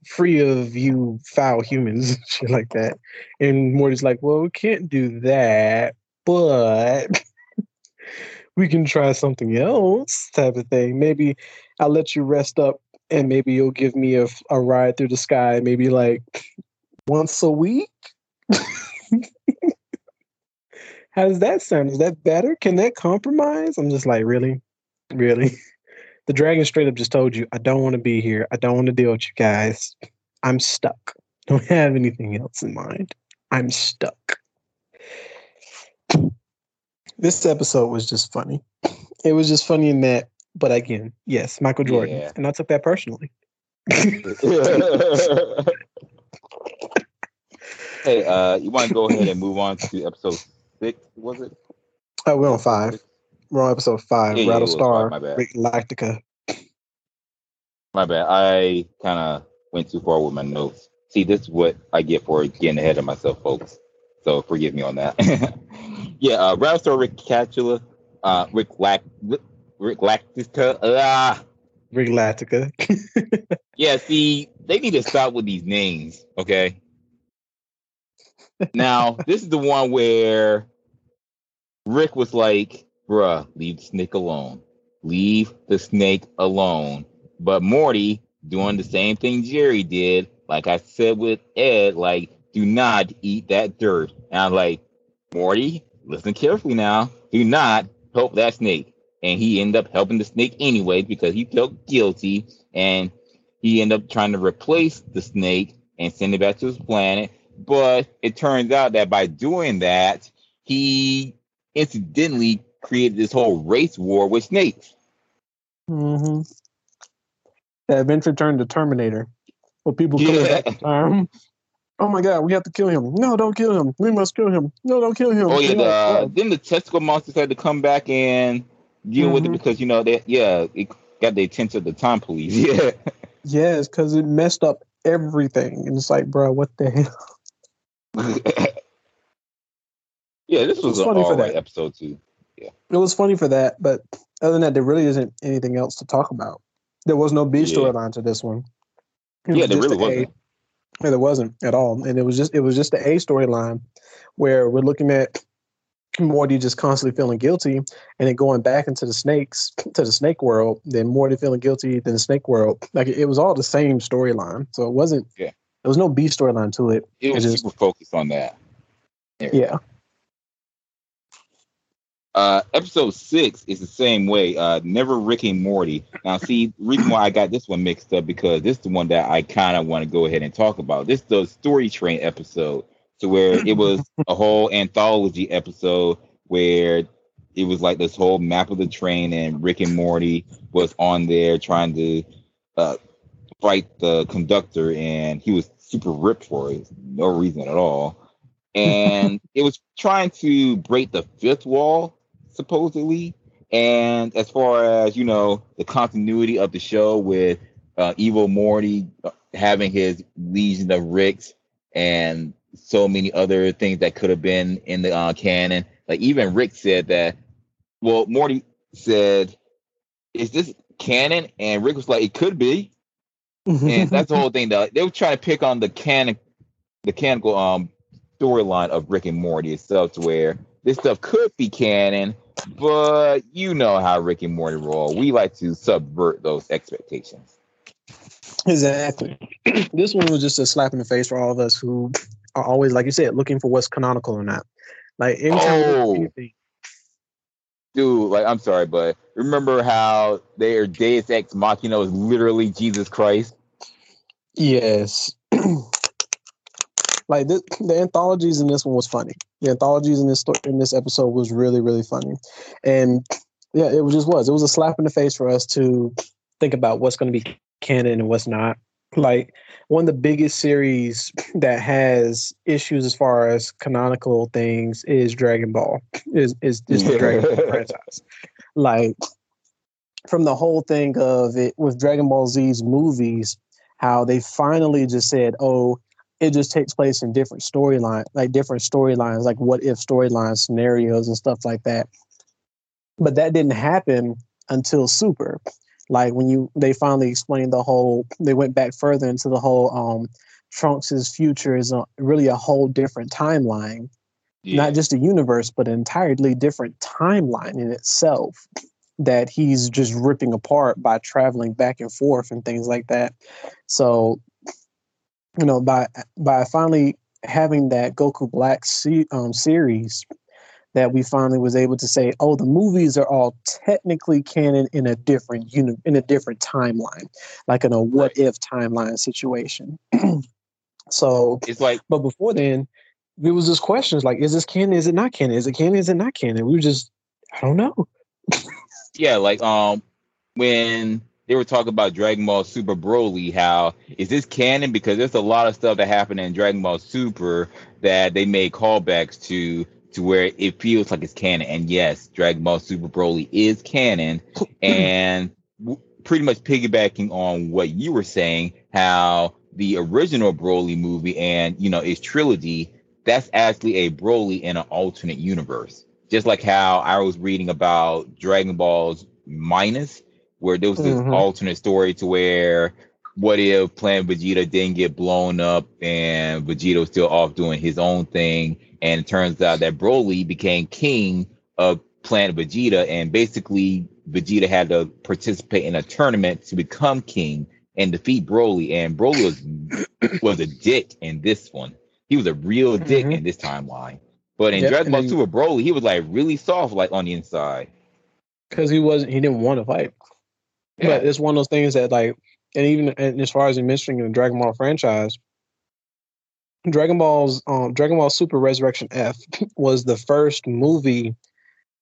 free of you foul humans, shit like that. And Morty's like, well, we can't do that, but we can try something else, type of thing. Maybe I'll let you rest up and maybe you'll give me a, a ride through the sky, maybe like once a week. How does that sound? Is that better? Can that compromise? I'm just like, really? Really? The dragon straight up just told you, I don't want to be here. I don't want to deal with you guys. I'm stuck. Don't have anything else in mind. I'm stuck. This episode was just funny. It was just funny in that, but again, yes, Michael Jordan. Yeah. And I took that personally. hey, uh, you want to go ahead and move on to episode six, was it? Oh, we're on five. We're on episode five. Yeah, Rattlestar, yeah, Ricklactica. My bad. I kind of went too far with my notes. See, this is what I get for getting ahead of myself, folks. So forgive me on that. yeah, uh, Rattlestar Rick Catula, uh, Rick Lac, Ricklactica, ah. Ricklactica. yeah, see, they need to stop with these names, okay? Now, this is the one where Rick was like, bruh, leave the snake alone. Leave the snake alone. But Morty doing the same thing Jerry did, like I said with Ed, like, do not eat that dirt. And I'm like, Morty, listen carefully now. Do not help that snake. And he ended up helping the snake anyway because he felt guilty and he ended up trying to replace the snake and send it back to his planet. But it turns out that by doing that, he incidentally created this whole race war with snakes. Mm-hmm. That eventually turned to Terminator. What people yeah. it term. Oh my god, we have to kill him. No, don't kill him. We must kill him. No, don't kill him. Oh yeah, the, uh, then the testicle monsters had to come back and deal mm-hmm. with it mm-hmm. because you know they yeah it got the attention of the time police. Yeah. Yes, because it messed up everything, and it's like, bro, what the hell? yeah, this was, It's an all right episode too. It was funny for that, but other than that, there really isn't anything else to talk about. There was no B Yeah. storyline to this one. It Yeah, there just really the A- wasn't. Yeah, there wasn't at all, and it was just it was just the A storyline where we're looking at Morty just constantly feeling guilty, and then going back into the snakes to the snake world. Then Morty feeling guilty, then the snake world. Like it, was all the same storyline, so it wasn't. Yeah. there was no B storyline to it. It was It is- super focused on that. Yeah, Uh, episode six is the same way. Uh, Never Ricking Morty. Now, see, reason why I got this one mixed up because this is the one that I kind of want to go ahead and talk about. This is the story train episode, to where it was a whole anthology episode where it was like this whole map of the train, and Rick and Morty was on there trying to uh, fight the conductor, and he was super ripped for it, no reason at all. And it was trying to break the fifth wall, supposedly. And as far as you know, the continuity of the show with uh, Evil Morty uh, having his Legion of Ricks and so many other things that could have been in the uh, canon. Like even Rick said that. Well, Morty said, "Is this canon?" And Rick was like, "It could be." And that's the whole thing. That they were trying to pick on the canon, the canonical um storyline of Rick and Morty itself, to where this stuff could be canon, but you know how Rick and Morty roll. We like to subvert those expectations. exactly. this one was just a slap in the face for all of us who are always, like you said, looking for what's canonical or not. Like anytime we look at Oh. anything, Dude, like I'm sorry, but remember how their Deus Ex Machina was literally Jesus Christ? Yes. like this, the anthologies in this one was funny. The anthologies in this sto- in this episode was really really funny, and yeah, it was just was. It was a slap in the face for us to think about what's going to be canon and what's not. Like one of the biggest series that has issues as far as canonical things is Dragon Ball. Is is, is the Dragon Ball franchise. Like from the whole thing of it with Dragon Ball Z's movies, how they finally just said, "Oh, it just takes place in different storyline, like different storylines, like what if storyline scenarios and stuff like that." But that didn't happen until Super. Like when you they finally explained the whole, they went back further into the whole um Trunks's future is a, really a whole different timeline, not just a universe, but an entirely different timeline in itself that he's just ripping apart by traveling back and forth and things like that. So, you know, by by finally having that Goku Black se- um, series, that we finally was able to say, oh, the movies are all technically canon in a different uni- in a different timeline, like in a what if timeline situation. so, It's like but before then, it was just questions like, is this canon? Is it not canon? Is it canon? Is it not canon? We were just, I don't know. yeah, like um when they were talking about Dragon Ball Super Broly, how is this canon? Because there's a lot of stuff that happened in Dragon Ball Super that they made callbacks to to where it feels like it's canon. And yes, Dragon Ball Super Broly is canon, and w- pretty much piggybacking on what you were saying, how the original Broly movie and you know its trilogy, that's actually a Broly in an alternate universe. Just like how I was reading about Dragon Ball's Minus, where there was this Mhm. alternate story to where what if Planet Vegeta didn't get blown up and Vegeta was still off doing his own thing, and it turns out that Broly became king of Planet Vegeta, and basically Vegeta had to participate in a tournament to become king and defeat Broly, and Broly was was a dick in this one. He was a real dick Mhm. in this timeline. But in Yep, Dragon Ball Super Broly, he was like really soft, like on the inside. because he wasn't he didn't want to fight but it's one of those things that like and even and as far as in the dragon ball franchise dragon ball's um dragon ball super resurrection f was the first movie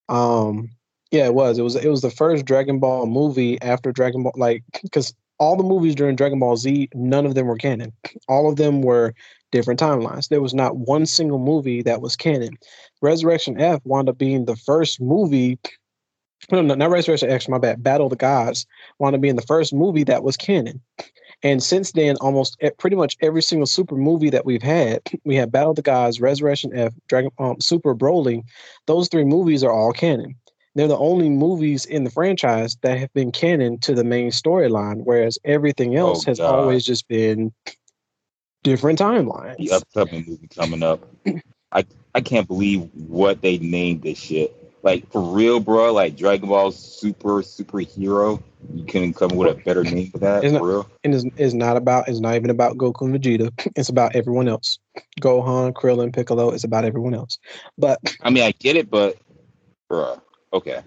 um yeah it was. It was it was the first dragon ball movie after dragon ball like because all the movies during dragon ball z none of them were canon. All of them were different timelines. There was not one single movie that was canon. Resurrection f wound up being the first movie no, no, not Resurrection X, my bad. Battle of the Gods wound up being the first movie that was canon. And since then, almost pretty much every single super movie that we've had, we have Battle of the Gods, Resurrection F, Dragon, um, Super Broly. Those three movies are all canon. They're the only movies in the franchise that have been canon to the main storyline, whereas everything oh, else oh, has God. always just been different timelines. The upcoming movie coming up. I I can't believe what they named this shit. Like for real, bro. Like Dragon Ball Super Superhero. You couldn't come with a better name for that. It's for not, real. And it's, it's not about. It's not even about Goku and Vegeta. It's about everyone else. Gohan, Krillin, Piccolo. It's about everyone else. But I mean, I get it, but, bro. Okay.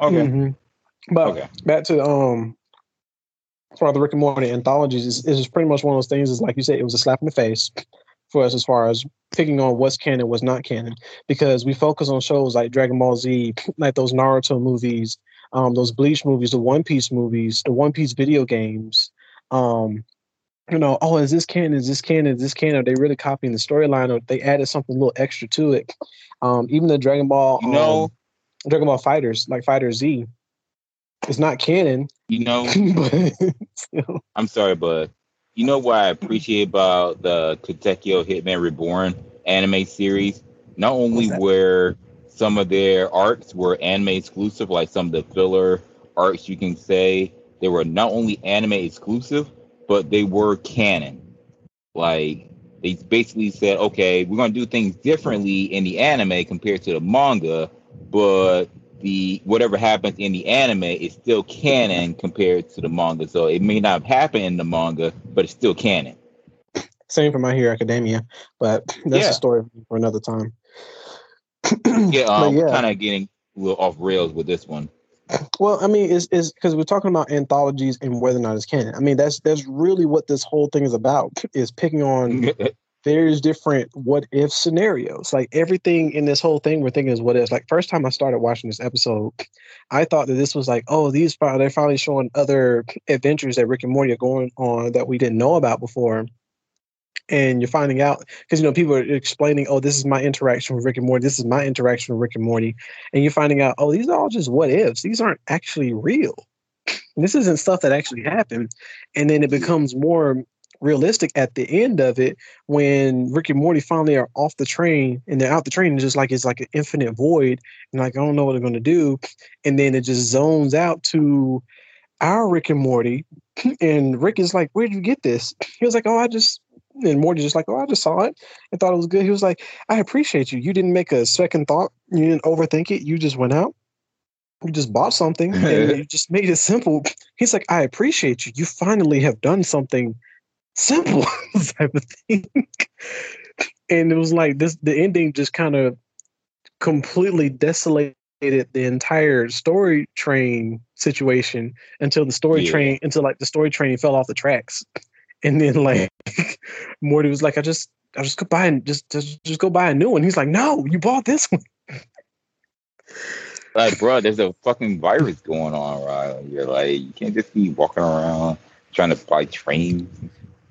Okay. Mm-hmm. But okay. back to um, for far the Rick and Morty anthologies, is is pretty much one of those things. Is like you said, it was a slap in the face for us as far as picking on what's canon, what's not canon, because we focus on shows like Dragon Ball Z, like those Naruto movies, um, those Bleach movies, the One Piece movies, the One Piece video games. Um, you know, oh, is this canon? Is this canon? Is this canon? Are they really copying the storyline, or they added something a little extra to it? Um, even the Dragon Ball, you know, um, Dragon Ball Fighters, like Fighter Z, it's not canon. You know, but, I'm sorry, but you know what I appreciate about the Katekyo Hitman Reborn anime series? Not only were some of their arcs were anime exclusive, like some of the filler arcs, you can say they were not only anime exclusive, but they were canon. Like they basically said, okay, we're gonna do things differently in the anime compared to the manga, but the whatever happens in the anime is still canon compared to the manga. So it may not happen in the manga, but it's still canon. Same for My Hero Academia, but that's yeah. a story for another time. yeah, um, yeah. kind of getting a little off rails with this one. Well, I mean, is is because we're talking about anthologies and whether or not it's canon. I mean, that's that's really what this whole thing is about. Is picking on there's different what if scenarios. Like everything in this whole thing we're thinking is what if. Like first time I started watching this episode, I thought that this was like, oh, these they're finally showing other adventures that Rick and Morty are going on that we didn't know about before. And you're finding out because you know people are explaining, oh, this is my interaction with Rick and Morty. This is my interaction with Rick and Morty, and you're finding out, oh, these are all just what ifs. These aren't actually real. This isn't stuff that actually happened. And then it becomes more realistic at the end of it when Rick and Morty finally are off the train and they're out the train and just like it's like an infinite void and like I don't know what they're gonna do. And then it just zones out to our Rick and Morty. And Rick is like, Where'd you get this? He was like, Oh, I just and Morty's just like, Oh, I just saw it and thought it was good. He was like, I appreciate you. You didn't make a second thought, you didn't overthink it, you just went out you just bought something and you just made it simple. He's like, I appreciate you. You finally have done something simple type of thing. and it was like this the ending just kind of completely desolated the entire story train situation until the story yeah. train until like the story train fell off the tracks. And then like Morty was like, I just I just go buy and just, just just go buy a new one. He's like, No, you bought this one. like, bro, there's a fucking virus going on, right? You're like, you can't just be walking around trying to buy trains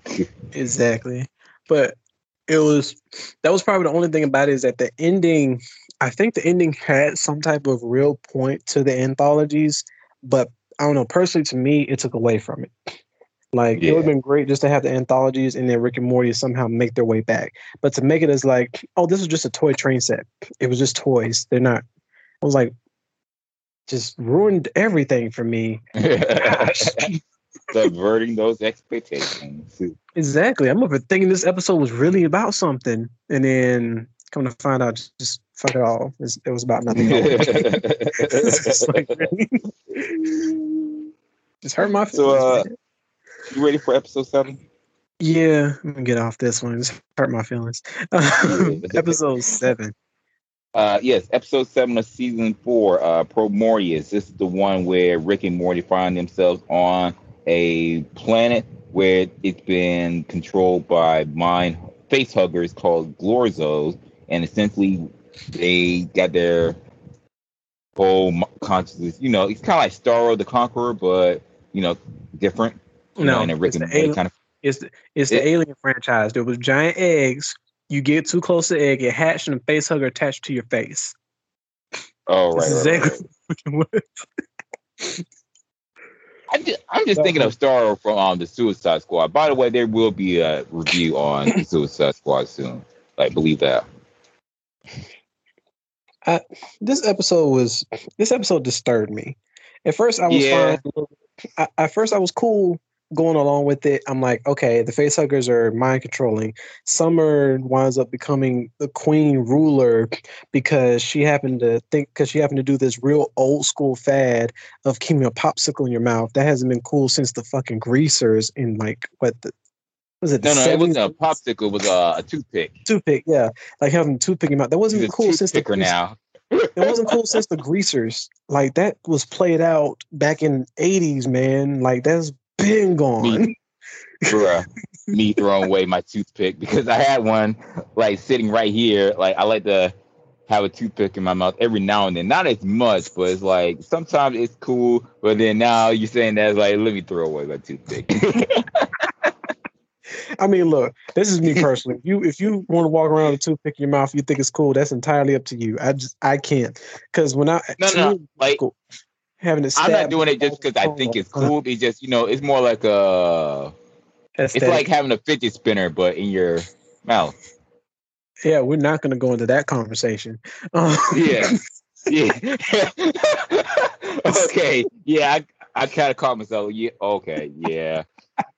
exactly. But it was that was probably the only thing about it is that the ending I think the ending had some type of real point to the anthologies, but I don't know, personally to me it took away from it. Like yeah. it would have been great just to have the anthologies and then Rick and Morty somehow make their way back. But to make it as like, oh, this is just a toy train set. It was just toys. They're not I was like just ruined everything for me. subverting those expectations. Exactly. I'm over thinking this episode was really about something, and then come to find out, just, just fuck it all. It was about nothing. just, like, really? just hurt my feelings. So, uh, you ready for episode seven? Yeah, I'm gonna get off this one. Just hurt my feelings. episode seven. Uh, yes, episode seven of season four, uh, Promortyus. This is the one where Rick and Morty find themselves on a planet where it's been controlled by mind face huggers called Glorzos, and essentially they got their whole consciousness. You know, it's kind of like Starro the Conqueror, but you know, different. You no, know, and it's, the alien, kind of, it's the, it's the it, Alien franchise. There was giant eggs. You get too close to egg, it hatched, and a face hugger attached to your face. Oh right, right, right. exactly I'm just, I'm just thinking of Starro from um, the Suicide Squad. By the way, there will be a review on the Suicide Squad soon. Like, believe that. I, this episode was this episode disturbed me. At first, I was Yeah. fine. I, at first, I was cool going along with it. I'm like, okay, the facehuggers are mind controlling. Summer winds up becoming the queen ruler because she happened to think because she happened to do this real old school fad of keeping a popsicle in your mouth. That hasn't been cool since the fucking greasers in like what the was it? No, no, it wasn't a popsicle. It was a, a toothpick. toothpick. Yeah, like having a toothpick in your mouth. That wasn't cool since the greasers now. it wasn't cool since the greasers. Like that was played out back in eighties, man. Like that's been gone. Bruh. Me throwing away my toothpick because I had one like sitting right here. Like I like to have a toothpick in my mouth every now and then. Not as much, but it's like sometimes it's cool. But then now you're saying that's like let me throw away my toothpick. I mean, look, this is me personally. If You if you want to walk around with a toothpick in your mouth, you think it's cool, that's entirely up to you. I just I can't. Cause when I No, no, me, like cool. Having it I'm not doing it just because I think it's cool. It's just you know it's more like a it's like having a fidget spinner but in your mouth. yeah, we're not gonna go into that conversation. Um, Yeah. Yeah. okay. Yeah, I, I kind of caught myself. Yeah. Okay. Yeah.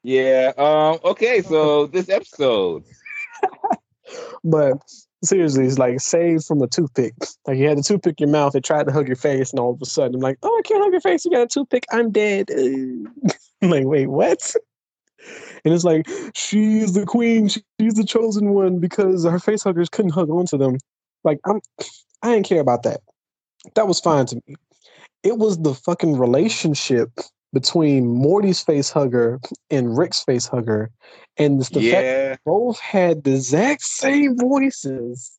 Yeah. Um. Okay. So this episode. But seriously, it's like saved from a toothpick. Like you had the toothpick in your mouth, it tried to hug your face, and all of a sudden, I'm like, oh, I can't hug your face. You got a toothpick. I'm dead. I'm like, wait, what? And it's like, she's the queen. She's the chosen one because her face huggers couldn't hug onto them. Like, I'm, I didn't care about that. That was fine to me. It was the fucking relationship between Morty's face hugger and Rick's face hugger, and the fact both had the exact same voices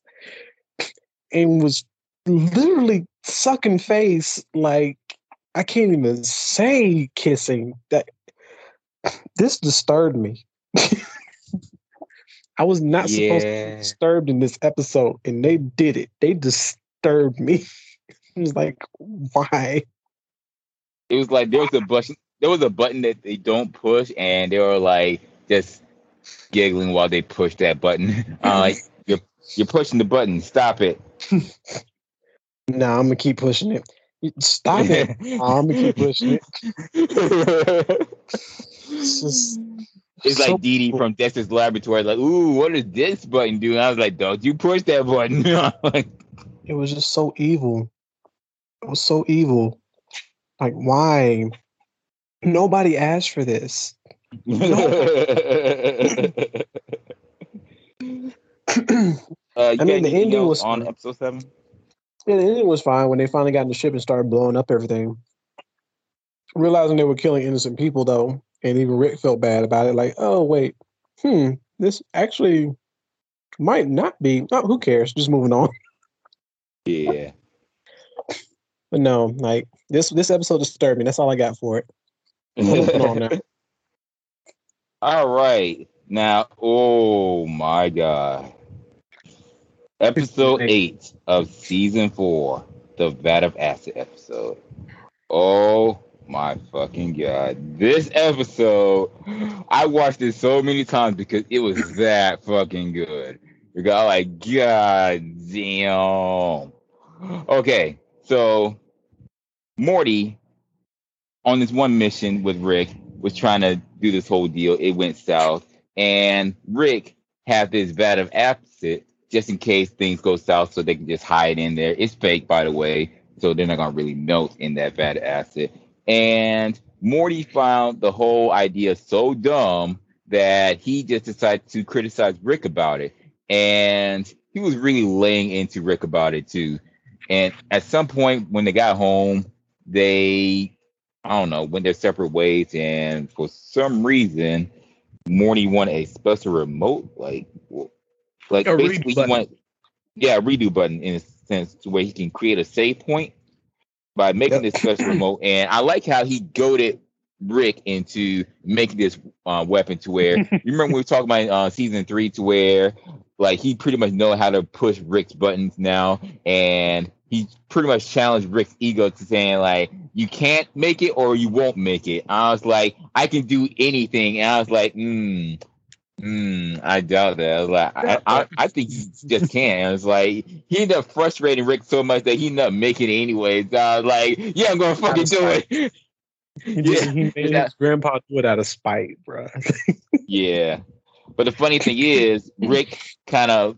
and was literally sucking face like I can't even say kissing. That this disturbed me. I was not supposed to be disturbed in this episode, and they did it. They disturbed me. I was like, why? It was like there was a button. There was a button that they don't push, and they were like just giggling while they push that button. Uh, like you're you're pushing the button. Stop it. Nah, I'm gonna keep pushing it. Stop it. I'm gonna keep pushing it. It's just It's so like Dee Dee from Dexter's Laboratory, like, ooh, what does this button do? And I was like, don't you push that button. like, it was just so evil. It was so evil. Like, why? Nobody asked for this. uh, I mean, the ending was on episode seven. Yeah, the ending was fine when they finally got in the ship and started blowing up everything. Realizing they were killing innocent people, though, and even Rick felt bad about it. Like, oh wait, hmm, this actually might not be. Oh, who cares? Just moving on. Yeah. But no, like this this episode disturbed me. That's all I got for it. Moving on now. All right. Now, oh my God. Episode eight of season four, the Vat of Acid episode. Oh my fucking God. This episode, I watched it so many times because it was that fucking good. You got like, God damn. Okay, so Morty on this one mission with Rick was trying to do this whole deal. It went south, and Rick had this vat of acid just in case things go south, so they can just hide in there. It's fake, by the way, so they're not gonna really melt in that vat of acid. And Morty found the whole idea so dumb that he just decided to criticize Rick about it, and he was really laying into Rick about it too. And at some point, when they got home, they I don't know, went their separate ways, and for some reason, Morty wanted a special remote, like, like A basically he wanted, yeah, a redo button in a sense to where he can create a save point by making Yep. this special remote. And I like how he goaded Rick into making this uh, weapon to where you remember we were talking about uh, season three to where like he pretty much know how to push Rick's buttons now, and he pretty much challenged Rick's ego to saying like, you can't make it or you won't make it. I was like, I can do anything. And I was like, hmm, hmm, I doubt that. I was like, I, I, I think he just can't. I was like, he ended up frustrating Rick so much that he ended up making it anyways. I was like, yeah, I'm gonna fucking do it. He, did, yeah. he made his grandpa do it out of spite, bro. yeah. But the funny thing is, Rick kind of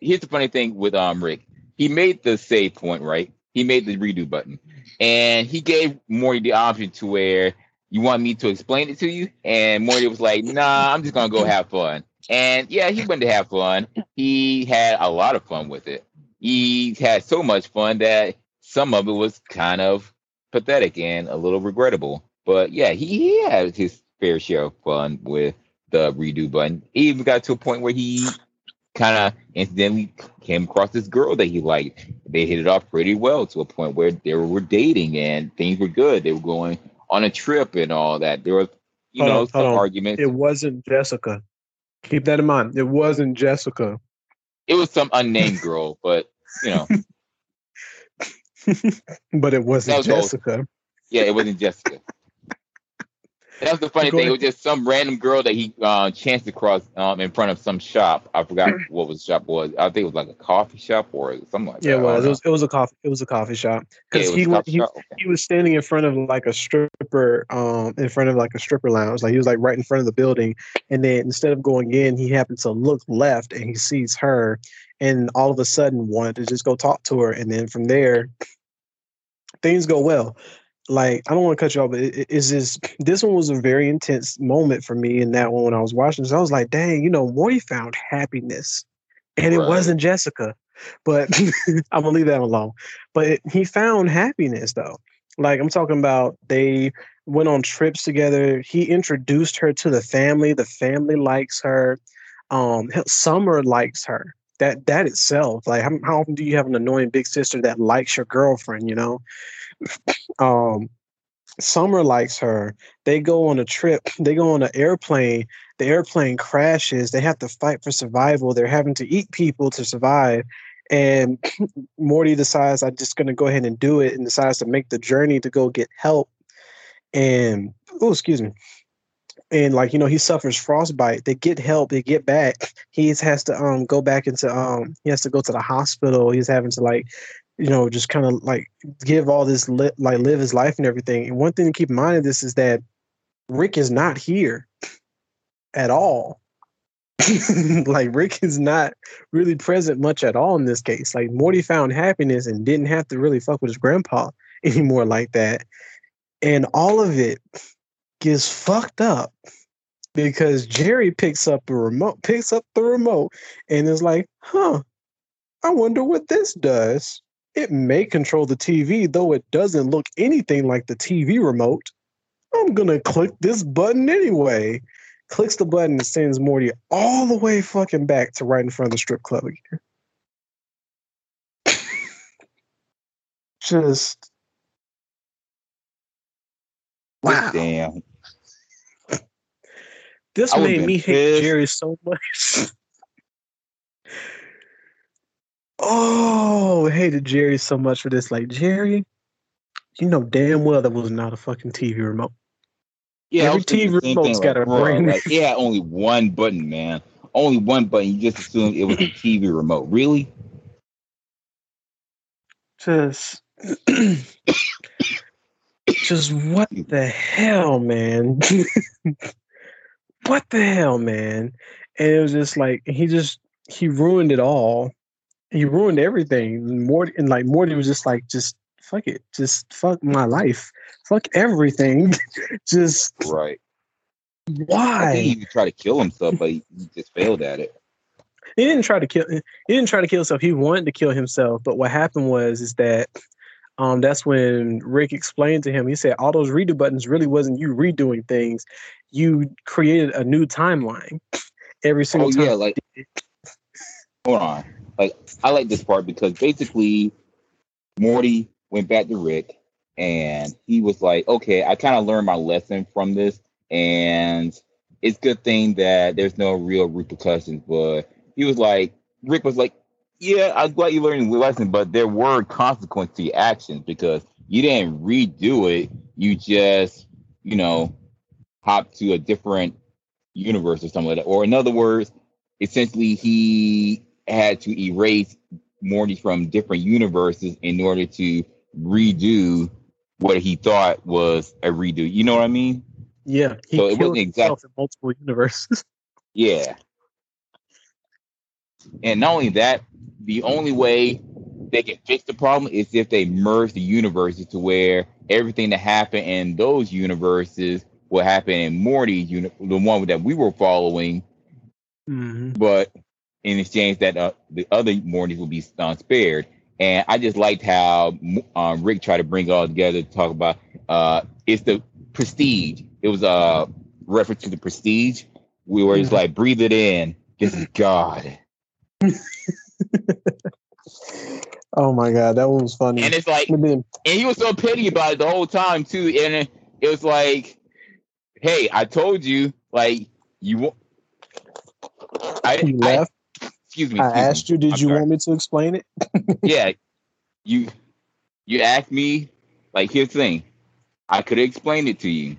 here's the funny thing with um Rick. He made the save point, right? He made the redo button. And he gave Morty the option to where you want me to explain it to you? And Morty was like, nah, I'm just gonna go have fun. And yeah, he went to have fun. He had a lot of fun with it. He had so much fun that some of it was kind of pathetic and a little regrettable. But yeah, he, he had his fair share of fun with the redo button. He even got to a point where he kind of incidentally came across this girl that he liked. They hit it off pretty well to a point where they were dating and things were good. They were going on a trip and all that. There was, you hold know, on, some arguments. It wasn't Jessica. Keep that in mind. It wasn't Jessica. It was some unnamed girl, but you know. but it wasn't was Jessica. Old. Yeah, it wasn't Jessica. That was the funny thing. It was just some random girl that he uh, chanced across um, in front of some shop. I forgot what was the shop was. I think it was like a coffee shop or something like yeah, that. Yeah, it was. It was. It was a coffee. It was a coffee shop because yeah, he was, he, okay. he was standing in front of like a stripper, um, in front of like a stripper lounge. Like he was like right in front of the building, and then instead of going in, he happened to look left and he sees her, and all of a sudden wanted to just go talk to her, and then from there, things go well like I don't want to cut you off, but it, it's just this one was a very intense moment for me in that one when I was watching. So I was like, dang, you know, Morty found happiness, and right. it wasn't Jessica. But I'm gonna leave that alone. But it, he found happiness though. Like I'm talking about, they went on trips together. He introduced her to the family. The family likes her. Um, Summer likes her. That that itself, like, how, how often do you have an annoying big sister that likes your girlfriend? You know, um, Summer likes her. They go on a trip. They go on an airplane. The airplane crashes. They have to fight for survival. They're having to eat people to survive. And Morty decides, I'm just going to go ahead and do it and decides to make the journey to go get help. And, oh, excuse me. And like, you know, he suffers frostbite. They get help. They get back. He has to um go back into um he has to go to the hospital. He's having to like you know, just kind of like give all this li- like live his life and everything. And one thing to keep in mind of this is that Rick is not here at all. like Rick is not really present much at all in this case. Like Morty found happiness and didn't have to really fuck with his grandpa anymore like that. And all of it gets fucked up because Jerry picks up the remote, picks up the remote, and is like, huh, I wonder what this does. It may control the TV, though it doesn't look anything like the TV remote. I'm gonna click this button anyway. Clicks the button and sends Morty all the way fucking back to right in front of the strip club again. Just wow. Damn. This made me hate Jerry so much. Oh, hated Jerry so much for this. Like, Jerry, you know damn well that was not a fucking TV remote. Yeah, every TV remote's got like, a brain. Like, yeah, only one button, man. Only one button. You just assumed it was a TV remote. Really? Just, just what the hell, man? what the hell, man? And it was just like he just he ruined it all he ruined everything. Morty and like Morty was just like, just fuck it, just fuck my life, fuck everything, just right. Why? he even tried to kill himself, but he, he just failed at it. He didn't try to kill. He didn't try to kill himself. He wanted to kill himself, but what happened was is that um, that's when Rick explained to him. He said all those redo buttons really wasn't you redoing things. You created a new timeline every single oh, time. yeah, like hold on. Like I like this part because basically Morty went back to Rick and he was like, okay, I kind of learned my lesson from this, and it's good thing that there's no real repercussions. But he was like, Rick was like, yeah, I'm glad you learned the lesson, but there were consequences to your actions because you didn't redo it. You just, you know, hop to a different universe or something like that. Or in other words, essentially he had to erase Morty from different universes in order to redo what he thought was a redo. You know what I mean? Yeah. So it wasn't exactly in multiple universes. yeah. And not only that, the only way they can fix the problem is if they merge the universes to where everything that happened in those universes will happen in Morty's uni- the one that we were following. Mm-hmm. But in exchange, that uh, the other Mortys will be uh, spared. And I just liked how um, Rick tried to bring it all together to talk about uh, it's the prestige. It was a reference to the prestige, We were mm-hmm. like breathe it in. This is God. oh my god, that one was funny. And it's like, and, he was so petty about it the whole time too. And it, was like, hey, I told you, like you. I, you I, excuse me. Excuse I asked me. you, did I'm you sorry. want me to explain it? yeah, you you asked me. Like, here's the thing, I could have explained it to you,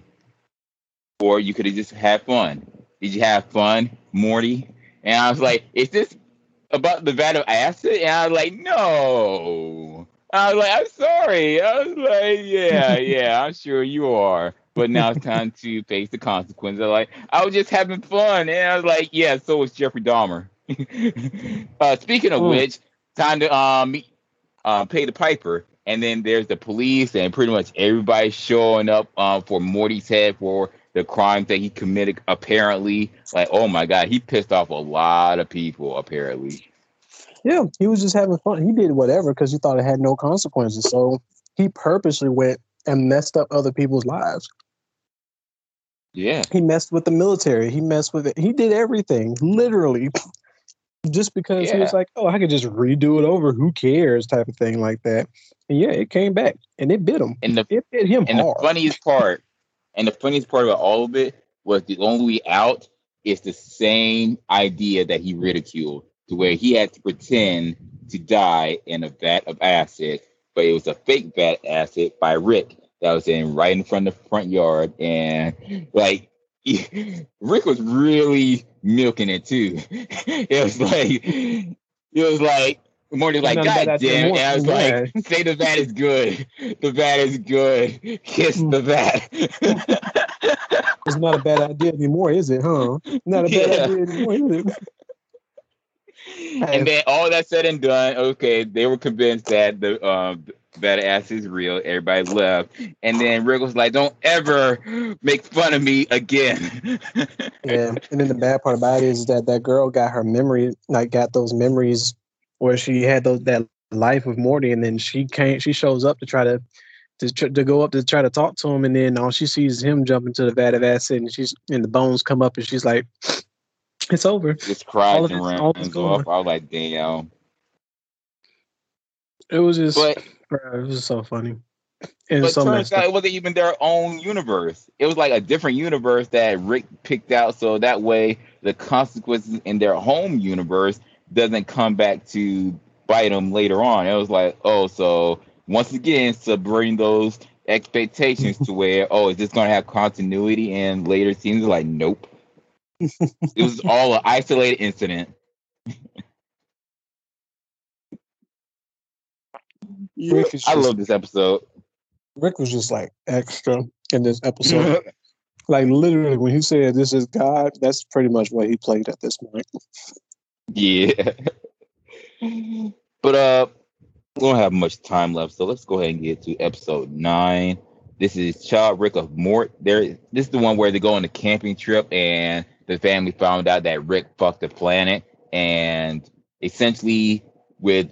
or you could have just had fun. Did you have fun, Morty? And I was like, is this about the vat of acid? And I was like, no. I was like, I'm sorry. I was like, yeah, yeah, I'm sure you are. But now it's time to face the consequences. Like, I was just having fun. And I was like, yeah, so was Jeffrey Dahmer. uh, speaking of oh. which, time to um uh, pay the piper. And then there's the police and pretty much everybody showing up um, for Morty's head for the crimes that he committed. Apparently, like oh my god, he pissed off a lot of people. Apparently, yeah, he was just having fun. He did whatever because he thought it had no consequences. So he purposely went and messed up other people's lives. Yeah, he messed with the military. He messed with it. He did everything literally. Just because yeah. he was like, "Oh, I could just redo it over. Who cares?" type of thing like that. And yeah, it came back and it bit him. And the it bit him and hard. the funniest part and the funniest part about all of it was the only way out is the same idea that he ridiculed, to where he had to pretend to die in a vat of acid, but it was a fake vat acid by Rick that was in right in front of the front yard, and like Rick was really milking it too. it was like it was like Morty's like, God damn it. I was like, say the vat is good. The vat is good. Kiss the vat. it's not a bad idea anymore, is it, huh? Not a bad yeah. idea anymore, is it? And then all that said and done, okay, they were convinced that the um that ass is real. Everybody left, and then Rick was like, "Don't ever make fun of me again." yeah, and then the bad part about it is that that girl got her memory, like got those memories where she had those that life with Morty, and then she can't. She shows up to try to to to go up to try to talk to him, and then all she sees him jump into the vat of acid, and she's and the bones come up, and she's like, "It's over." Just cries and runs off. I was like, "Damn." It was just, but, bro, it was so funny. It but so turns out it wasn't even their own universe. It was like a different universe that Rick picked out, so that way the consequences in their home universe doesn't come back to bite them later on. It was like, oh, so once again, subverting those expectations to where, oh, is this going to have continuity in later scenes? Like, nope. it was all an isolated incident. just, I love this episode. Rick was just like extra in this episode. like literally, when he said this is God, that's pretty much what he played at this point. Yeah. but uh we don't have much time left, so let's go ahead and get to episode nine. This is Childrick of Mort. There this is the one where they go on a camping trip and the family found out that Rick fucked the planet and essentially with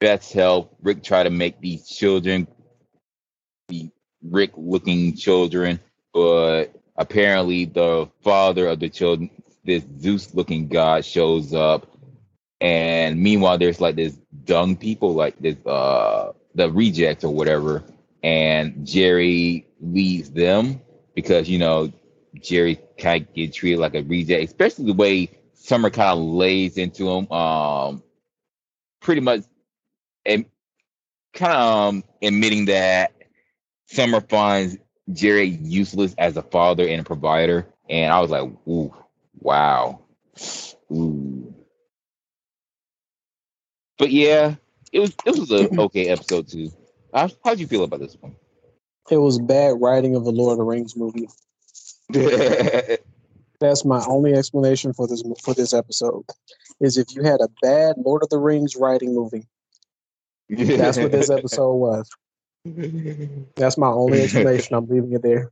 Beth's help, Rick tried to make these children be Rick looking children, but apparently the father of the children this Zeus looking god shows up, and meanwhile there's like this dung people, like this uh the rejects or whatever, and Jerry leads them because you know Jerry kind of get treated like a reject, especially the way Summer kind of lays into him. Um, pretty much, kind of um, admitting that Summer finds Jerry useless as a father and a provider, and I was like, ooh, wow, ooh. But yeah, it was it was an okay episode too. How how'd you feel about this one? It was bad writing of the Lord of the Rings movie. That's my only explanation for this for this episode. Is if you had a bad Lord of the Rings writing movie. That's what this episode was. That's my only explanation. I'm leaving it there.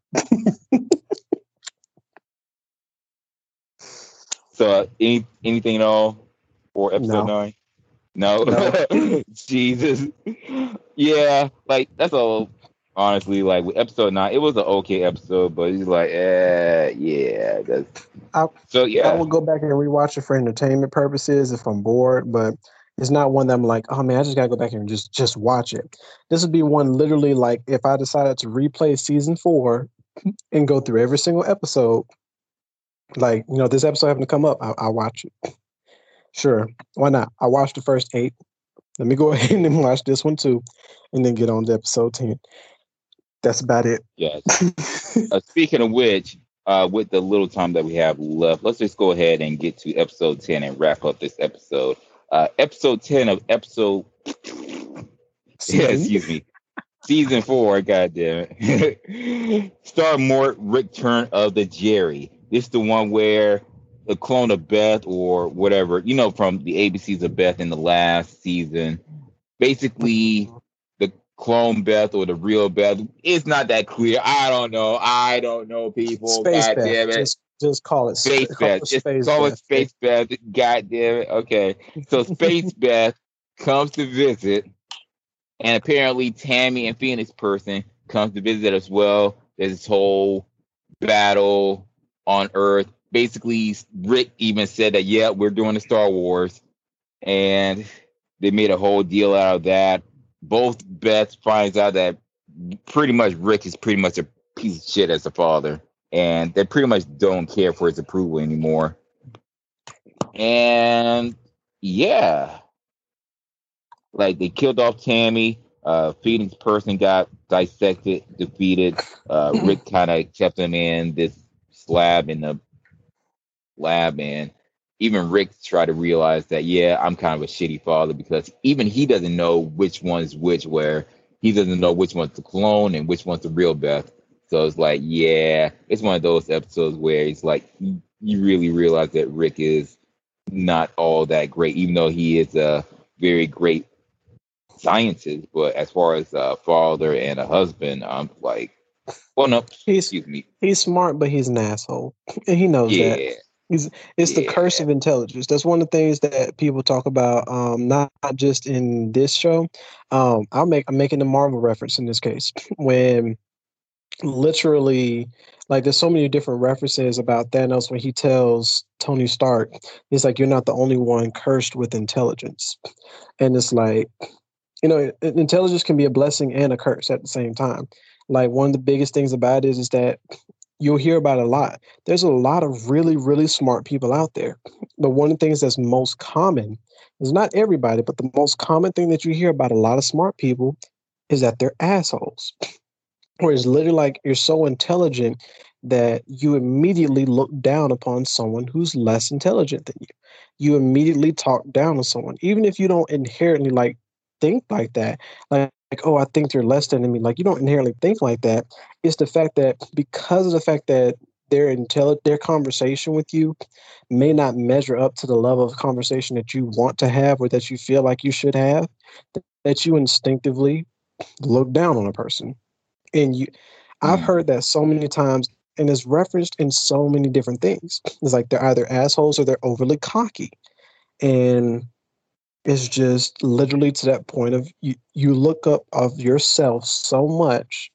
so, uh, any anything at all for episode No. nine? No, no. Jesus. Yeah, like that's all. Honestly, like with episode nine, it was an okay episode, but he's like, eh, yeah. That's, I- so yeah, I will go back and rewatch it for entertainment purposes if I'm bored, but it's not one that I'm like, oh man, I just gotta go back here and just just watch it. This would be one literally like if I decided to replay season four and go through every single episode, like you know, this episode having to come up, I, I'll watch it. Sure, why not? I watched the first eight. Let me go ahead and watch this one too, and then get on to episode ten. That's about it. yes. Uh, speaking of which, uh, with the little time that we have left, let's just go ahead and get to episode 10 and wrap up this episode. Uh, episode 10 of episode, yeah, excuse me, season four, God damn it. Star Mort Return of the Jerry. This is the one where the clone of Beth or whatever, you know, from the ABCs of Beth in the last season, basically the clone Beth or the real Beth. It's not that clear. I don't know. I don't know, people. Space God Beth. damn it. Just just call it Space call Beth. it Just Space call it. Space Beth. God damn it. Okay. So Space Beth comes to visit, and apparently Tammy and Phoenix person comes to visit as well. There's this whole battle on Earth. Basically, Rick even said that, yeah, we're doing the Star Wars. And they made a whole deal out of that. Both Beth finds out that pretty much Rick is pretty much a piece of shit as a father and they pretty much don't care for his approval anymore. And yeah, like they killed off Tammy. Uh, Phoenix person got dissected, defeated. Uh, Rick kind of kept him in this slab in the lab, and even Rick tried to realize that yeah, I'm kind of a shitty father because even he doesn't know which one's which. Where he doesn't know which one's the clone and which one's the real Beth. So it's like, yeah, it's one of those episodes where it's like you, you really realize that Rick is not all that great, even though he is a very great scientist. But as far as a father and a husband, I'm like, well, no, He's excuse me, he's smart, but he's an asshole, and he knows that. yeah, It's the curse of intelligence. That's one of the things that people talk about, um, not, not just in this show. Um, I'll make I'm making a Marvel reference in this case when literally like there's so many different references about Thanos when he tells Tony Stark, he's like, You're not the only one cursed with intelligence. And it's like, you know, intelligence can be a blessing and a curse at the same time. Like one of the biggest things about it is, is that you'll hear about a lot. There's a lot of really, really smart people out there. But one of the things that's most common is not everybody, but the most common thing that you hear about a lot of smart people is that they're assholes. Where it's literally like you're so intelligent that you immediately look down upon someone who's less intelligent than you. You immediately talk down on someone, even if you don't inherently like think like that. Like, like, oh, I think they're less than me. Like you don't inherently think like that. It's the fact that because of the fact that their intelli- their conversation with you may not measure up to the level of conversation that you want to have or that you feel like you should have, that you instinctively look down on a person. And you I've Mm. heard that so many times and it's referenced in so many different things. It's like they're either assholes or they're overly cocky. And it's just literally to that point of you, you look up of yourself so much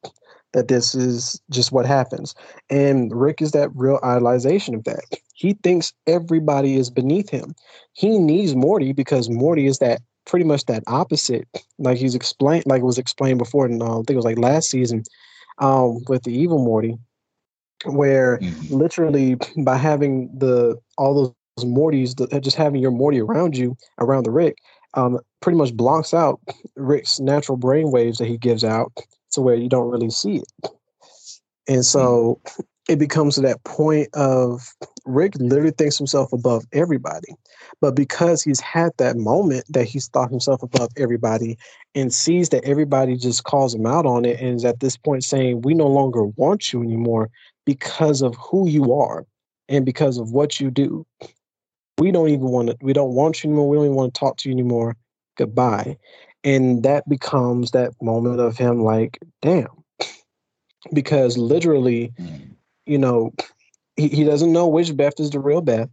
that this is just what happens. And Rick is that real idolization of that. He thinks everybody is beneath him. He needs Morty because Morty is that pretty much that opposite. Like he's explained, like it was explained before, and uh, I think it was like last season, um, with the evil Morty, where Mhm. literally by having the all those Mortys, the, just having your Morty around you, around the Rick, um, pretty much blocks out Rick's natural brain waves that he gives out to where you don't really see it. And so it becomes that point of Rick literally thinks himself above everybody. But because he's had that moment that he's thought himself above everybody and sees that everybody just calls him out on it and is at this point saying, We no longer want you anymore because of who you are and because of what you do. We don't even want to, we don't want you anymore. We don't even want to talk to you anymore. Goodbye. And that becomes that moment of him like, damn. Because literally, mm. You know, he, he doesn't know which Beth is the real Beth.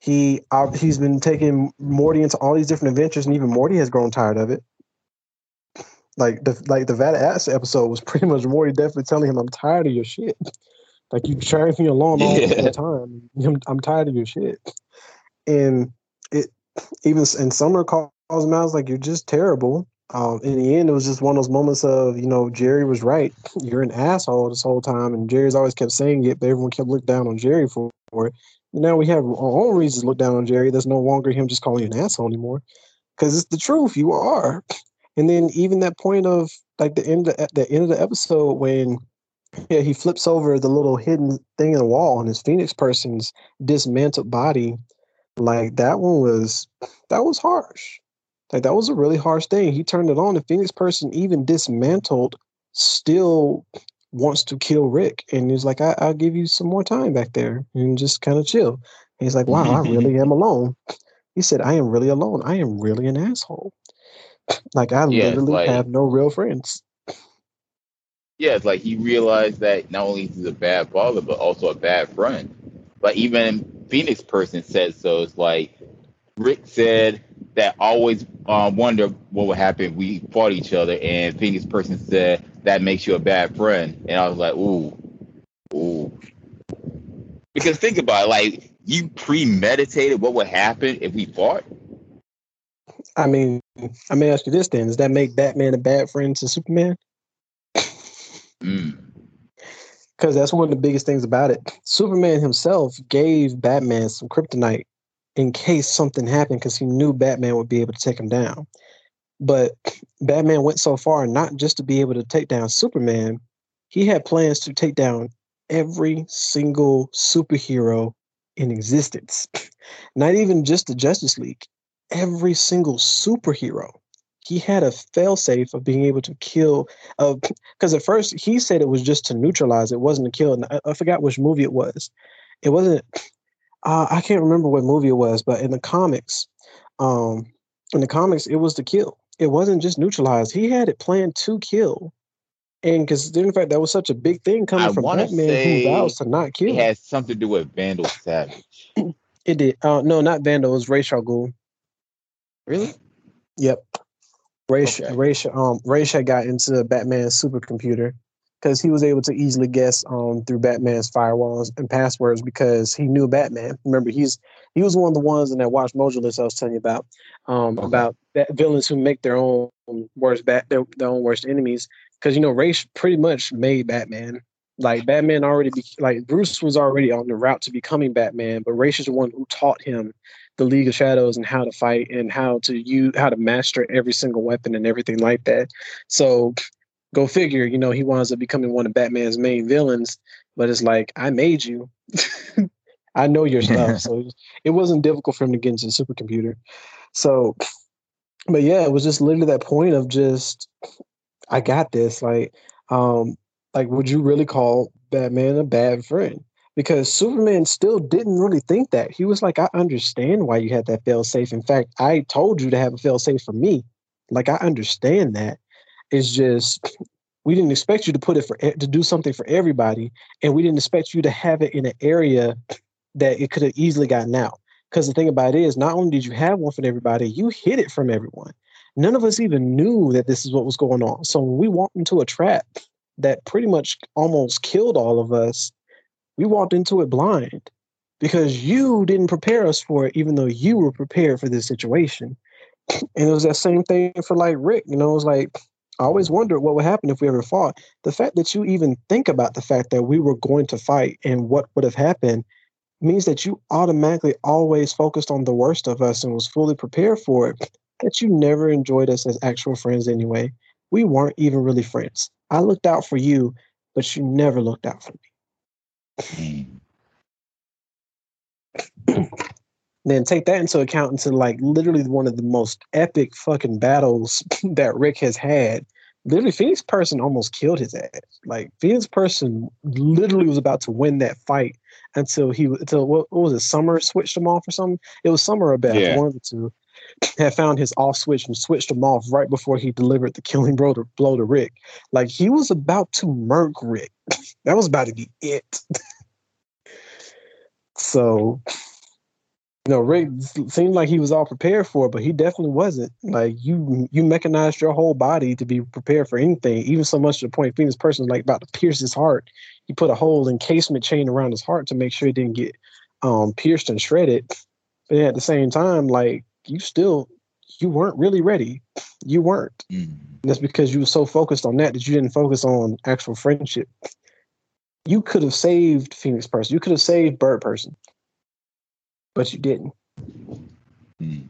He uh, he's been taking Morty into all these different adventures, and even Morty has grown tired of it. Like the like the Vat Ass episode was pretty much Morty definitely telling him, "I'm tired of your shit. Like you carrying me along all yeah. the time. I'm, I'm tired of your shit." And it even and Summer calls him out like, "You're just terrible." Um, in the end, it was just one of those moments of, you know, Jerry was right. You're an asshole this whole time. And Jerry's always kept saying it, but everyone kept looking down on Jerry for, for it. Now we have our own reasons to look down on Jerry. There's no longer him just calling you an asshole anymore. Because it's the truth. You are. And then even that point of like the end of, the end of the episode when yeah, he flips over the little hidden thing in the wall on his Phoenix person's dismantled body. Like that one was that was harsh. Like that was a really harsh thing. He turned it on. The Phoenix person, even dismantled, still wants to kill Rick. And he's like, I- will give you some more time back there and just kind of chill. And he's like, Wow, I really mm-hmm. am alone. He said, I am really alone. I am really an asshole. Like I yeah, literally like, have no real friends. Yeah, it's like he realized that not only he's a bad father, but also a bad friend. But even Phoenix person said so. It's like Rick said that always uh, wonder what would happen if we fought each other, and Phoenix person said that makes you a bad friend, and I was like, ooh, ooh. Because think about it, like you premeditated what would happen if we fought. I mean, I may ask you this then: Does that make Batman a bad friend to Superman? Mm. Because that's one of the biggest things about it. Superman himself gave Batman some kryptonite in case something happened because he knew Batman would be able to take him down. But Batman went so far not just to be able to take down Superman, he had plans to take down every single superhero in existence. not even just the Justice League, every single superhero. He had a failsafe of being able to kill. Because uh, at first he said it was just to neutralize, it wasn't to kill. I, I forgot which movie it was. It wasn't uh, I can't remember what movie it was, but in the comics, um, in the comics, it was to kill. It wasn't just neutralized. He had it planned to kill. And because in fact that was such a big thing coming I from Batman who vows to not kill. It has something to do with Vandal Savage. it did. Uh, no, not Vandal. It was Ra's al Ghul. Really? Yep. Ra's, okay. Ra's, um, Ra's got into Batman's supercomputer because he was able to easily guess um, through Batman's firewalls and passwords because he knew Batman. Remember, he's he was one of the ones in that WatchMojo list I was telling you about um, okay. about villains who make their own worst bat their, their own worst enemies. Because you know, Ra's pretty much made Batman. Like Batman already, be, like Bruce was already on the route to becoming Batman, but Ra's is the one who taught him the League of Shadows and how to fight and how to use how to master every single weapon and everything like that. So go figure, you know, he winds up becoming one of Batman's main villains. But it's like, I made you. I know your stuff. so it wasn't difficult for him to get into the supercomputer. So, but yeah, it was just literally that point of just, I got this. Like, um, like, would you really call Batman a bad friend? Because Superman still didn't really think that. He was like, I understand why you had that fail safe. In fact, I told you to have a fail safe for me. Like, I understand that. It's just we didn't expect you to put it for to do something for everybody, and we didn't expect you to have it in an area that it could have easily gotten out. Because the thing about it is, not only did you have one for everybody, you hid it from everyone. None of us even knew that this is what was going on. So when we walked into a trap that pretty much almost killed all of us, we walked into it blind because you didn't prepare us for it, even though you were prepared for this situation. And it was that same thing for like Rick. You know, it was like I always wondered what would happen if we ever fought. The fact that you even think about the fact that we were going to fight and what would have happened means that you automatically always focused on the worst of us and was fully prepared for it, that you never enjoyed us as actual friends anyway. We weren't even really friends. I looked out for you, but you never looked out for me. Hmm. then take that into account into like literally one of the most epic fucking battles that Rick has had. Literally, Phoenix Person almost killed his ass. Like Phoenix Person literally was about to win that fight until he until what, what was it? Summer switched him off or something. It was Summer or Beth, yeah. one of the two, had found his off switch and switched him off right before he delivered the killing blow to, blow to Rick. Like he was about to murk Rick. that was about to be it. so you know, Rick seemed like he was all prepared for it, but he definitely wasn't. Like you, you mechanized your whole body to be prepared for anything, even so much to the point Phoenix person like about to pierce his heart. He put a whole encasement chain around his heart to make sure he didn't get um, pierced and shredded. But at the same time, like you still, you weren't really ready. You weren't. Mm. That's because you were so focused on that that you didn't focus on actual friendship. You could have saved Phoenix person. You could have saved Bird person but you didn't. Mm.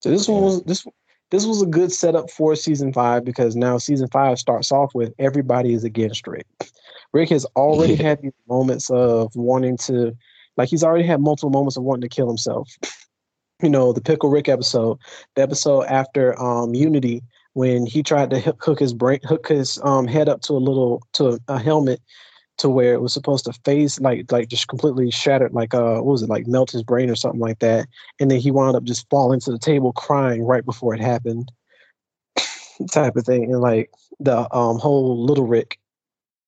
So this one was this this was a good setup for season five because now season five starts off with everybody is against Rick. Rick has already had these moments of wanting to, like he's already had multiple moments of wanting to kill himself. You know, the Pickle Rick episode, the episode after um, Unity, when he tried to hook his brain, hook his um, head up to a little to a, a helmet to where it was supposed to phase like like just completely shattered like uh what was it like melt his brain or something like that. And then he wound up just falling to the table crying right before it happened type of thing. And like the um whole little rick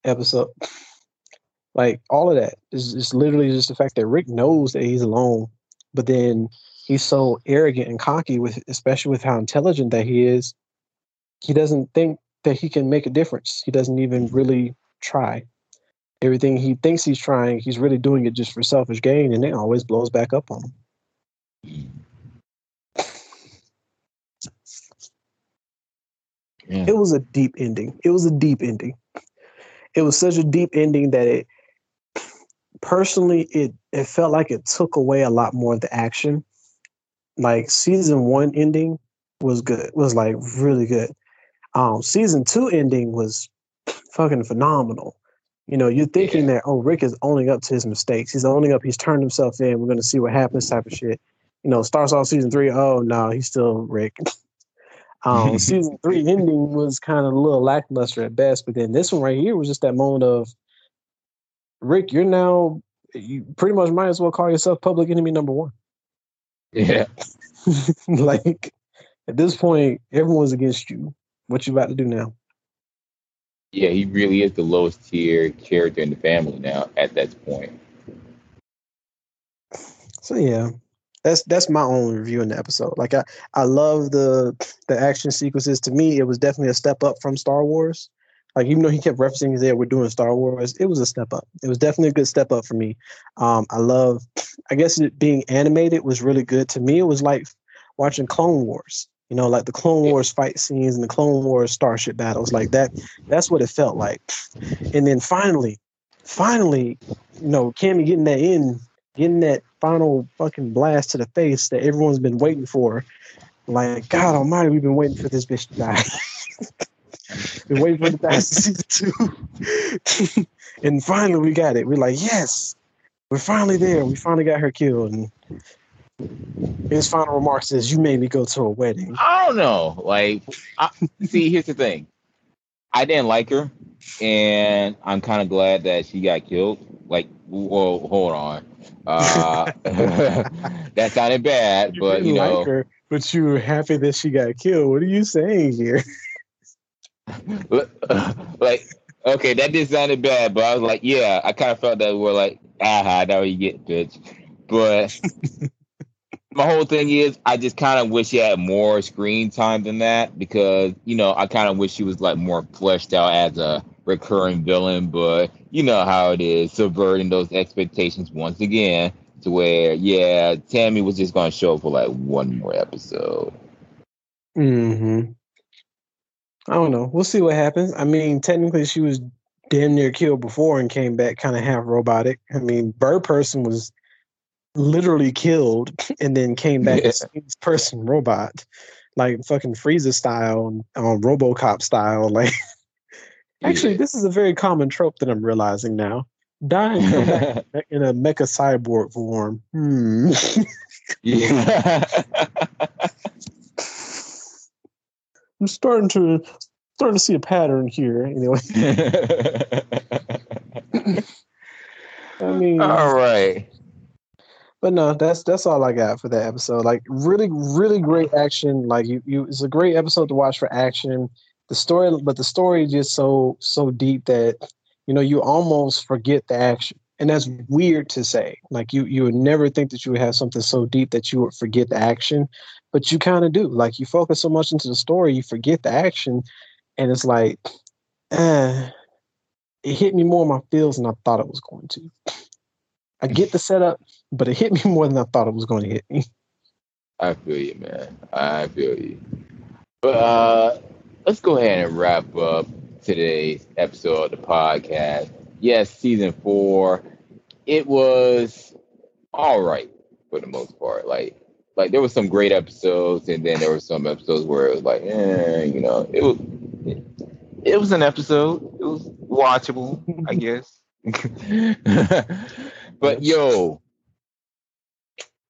episode like all of that is, is literally just the fact that rick knows that he's alone but then he's so arrogant and cocky with especially with how intelligent that he is he doesn't think that he can make a difference. He doesn't even really try everything he thinks he's trying, he's really doing it just for selfish gain, and it always blows back up on him. Yeah. It was a deep ending. It was a deep ending. It was such a deep ending that it personally it it felt like it took away a lot more of the action. Like season one ending was good, was like really good. Um, season two ending was fucking phenomenal. You know, you're thinking that, oh, Rick is owning up to his mistakes. He's owning up. He's turned himself in. We're going to see what happens, type of shit. You know, starts off season three. Oh no, he's still Rick. um, season three ending was kind of a little lackluster at best, but then this one right here was just that moment of Rick. You're now you pretty much might as well call yourself public enemy number one. Yeah, like at this point, everyone's against you. What you about to do now? Yeah, he really is the lowest tier character in the family now at that point. So yeah, that's that's my only review in the episode. Like I I love the the action sequences. To me, it was definitely a step up from Star Wars. Like even though he kept referencing that we're doing Star Wars. It was a step up. It was definitely a good step up for me. Um, I love. I guess it being animated was really good to me. It was like watching Clone Wars. You know, like the Clone Wars fight scenes and the Clone Wars starship battles, like that. That's what it felt like. And then finally, finally, you know, Tammy getting that in, getting that final fucking blast to the face that everyone's been waiting for. Like, God Almighty, we've been waiting for this bitch to die. been waiting for the die season two. and finally, we got it. We're like, yes, we're finally there. We finally got her killed. And his final remarks is, "You made me go to a wedding." I don't know. Like, I, see, here's the thing. I didn't like her, and I'm kind of glad that she got killed. Like, whoa, hold on. Uh, that sounded bad, you but you know. Like her, but you were happy that she got killed. What are you saying here? like, okay, that did sounded bad, but I was like, yeah, I kind of felt that we we're like, aha, now you get, bitch. But my whole thing is I just kind of wish he had more screen time than that because you know I kind of wish he was like more fleshed out as a recurring villain, but you know how it is subverting those expectations once again to where yeah Tammy was just to show up for like one more episode. Hmm. I don't know. We'll see what happens. I mean, technically, she was damn near killed before and came back kind of half robotic. I mean, Bird Person was literally killed and then came back yeah. as person robot, like fucking Frieza style and um, RoboCop style. Like, actually, yeah. this is a very common trope that I'm realizing now. Dying in a mecha cyborg form. Hmm. yeah. I'm starting to starting to see a pattern here. Anyway. I mean, all right. But no, that's that's all I got for that episode. Like really, really great action. Like you, you it's a great episode to watch for action. The story, but the story is just so so deep that you know you almost forget the action, and that's weird to say. Like you you would never think that you would have something so deep that you would forget the action, but you kind of do. Like you focus so much into the story, you forget the action, and it's like, eh, it hit me more in my feels than I thought it was going to. I get the setup, but it hit me more than I thought it was going to hit me. I feel you, man. I feel you. But uh, let's go ahead and wrap up today's episode of the podcast. Yes, season four. It was all right for the most part. Like, like there was some great episodes, and then there were some episodes where it was like, eh, you know, it was it, it was an episode. It was watchable, I guess. but yo,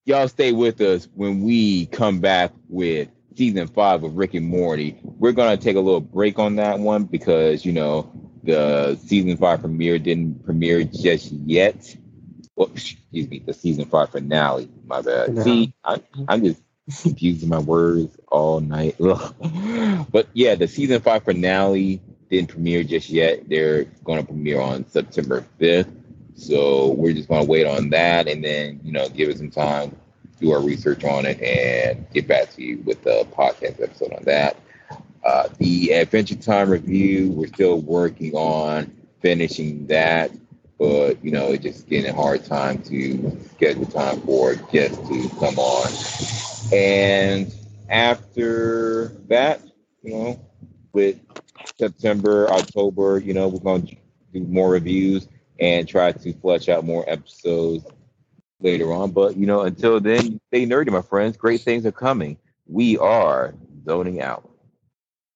y'all stay with us when we come back with season five of Rick and Morty. We're gonna take a little break on that one because you know the season five premiere didn't premiere just yet. Well, excuse me, the season five finale. My bad. No. See, I, I'm just confusing my words all night. but yeah, the season five finale didn't premiere just yet. They're going to premiere on September 5th. So we're just going to wait on that and then, you know, give it some time, do our research on it, and get back to you with the podcast episode on that. Uh, the Adventure Time review, we're still working on finishing that, but, you know, it's just getting a hard time to the time for guests to come on. And after that, you know, with September, October, you know, we're going to do more reviews and try to flesh out more episodes later on. But you know, until then, stay nerdy, my friends. Great things are coming. We are zoning out.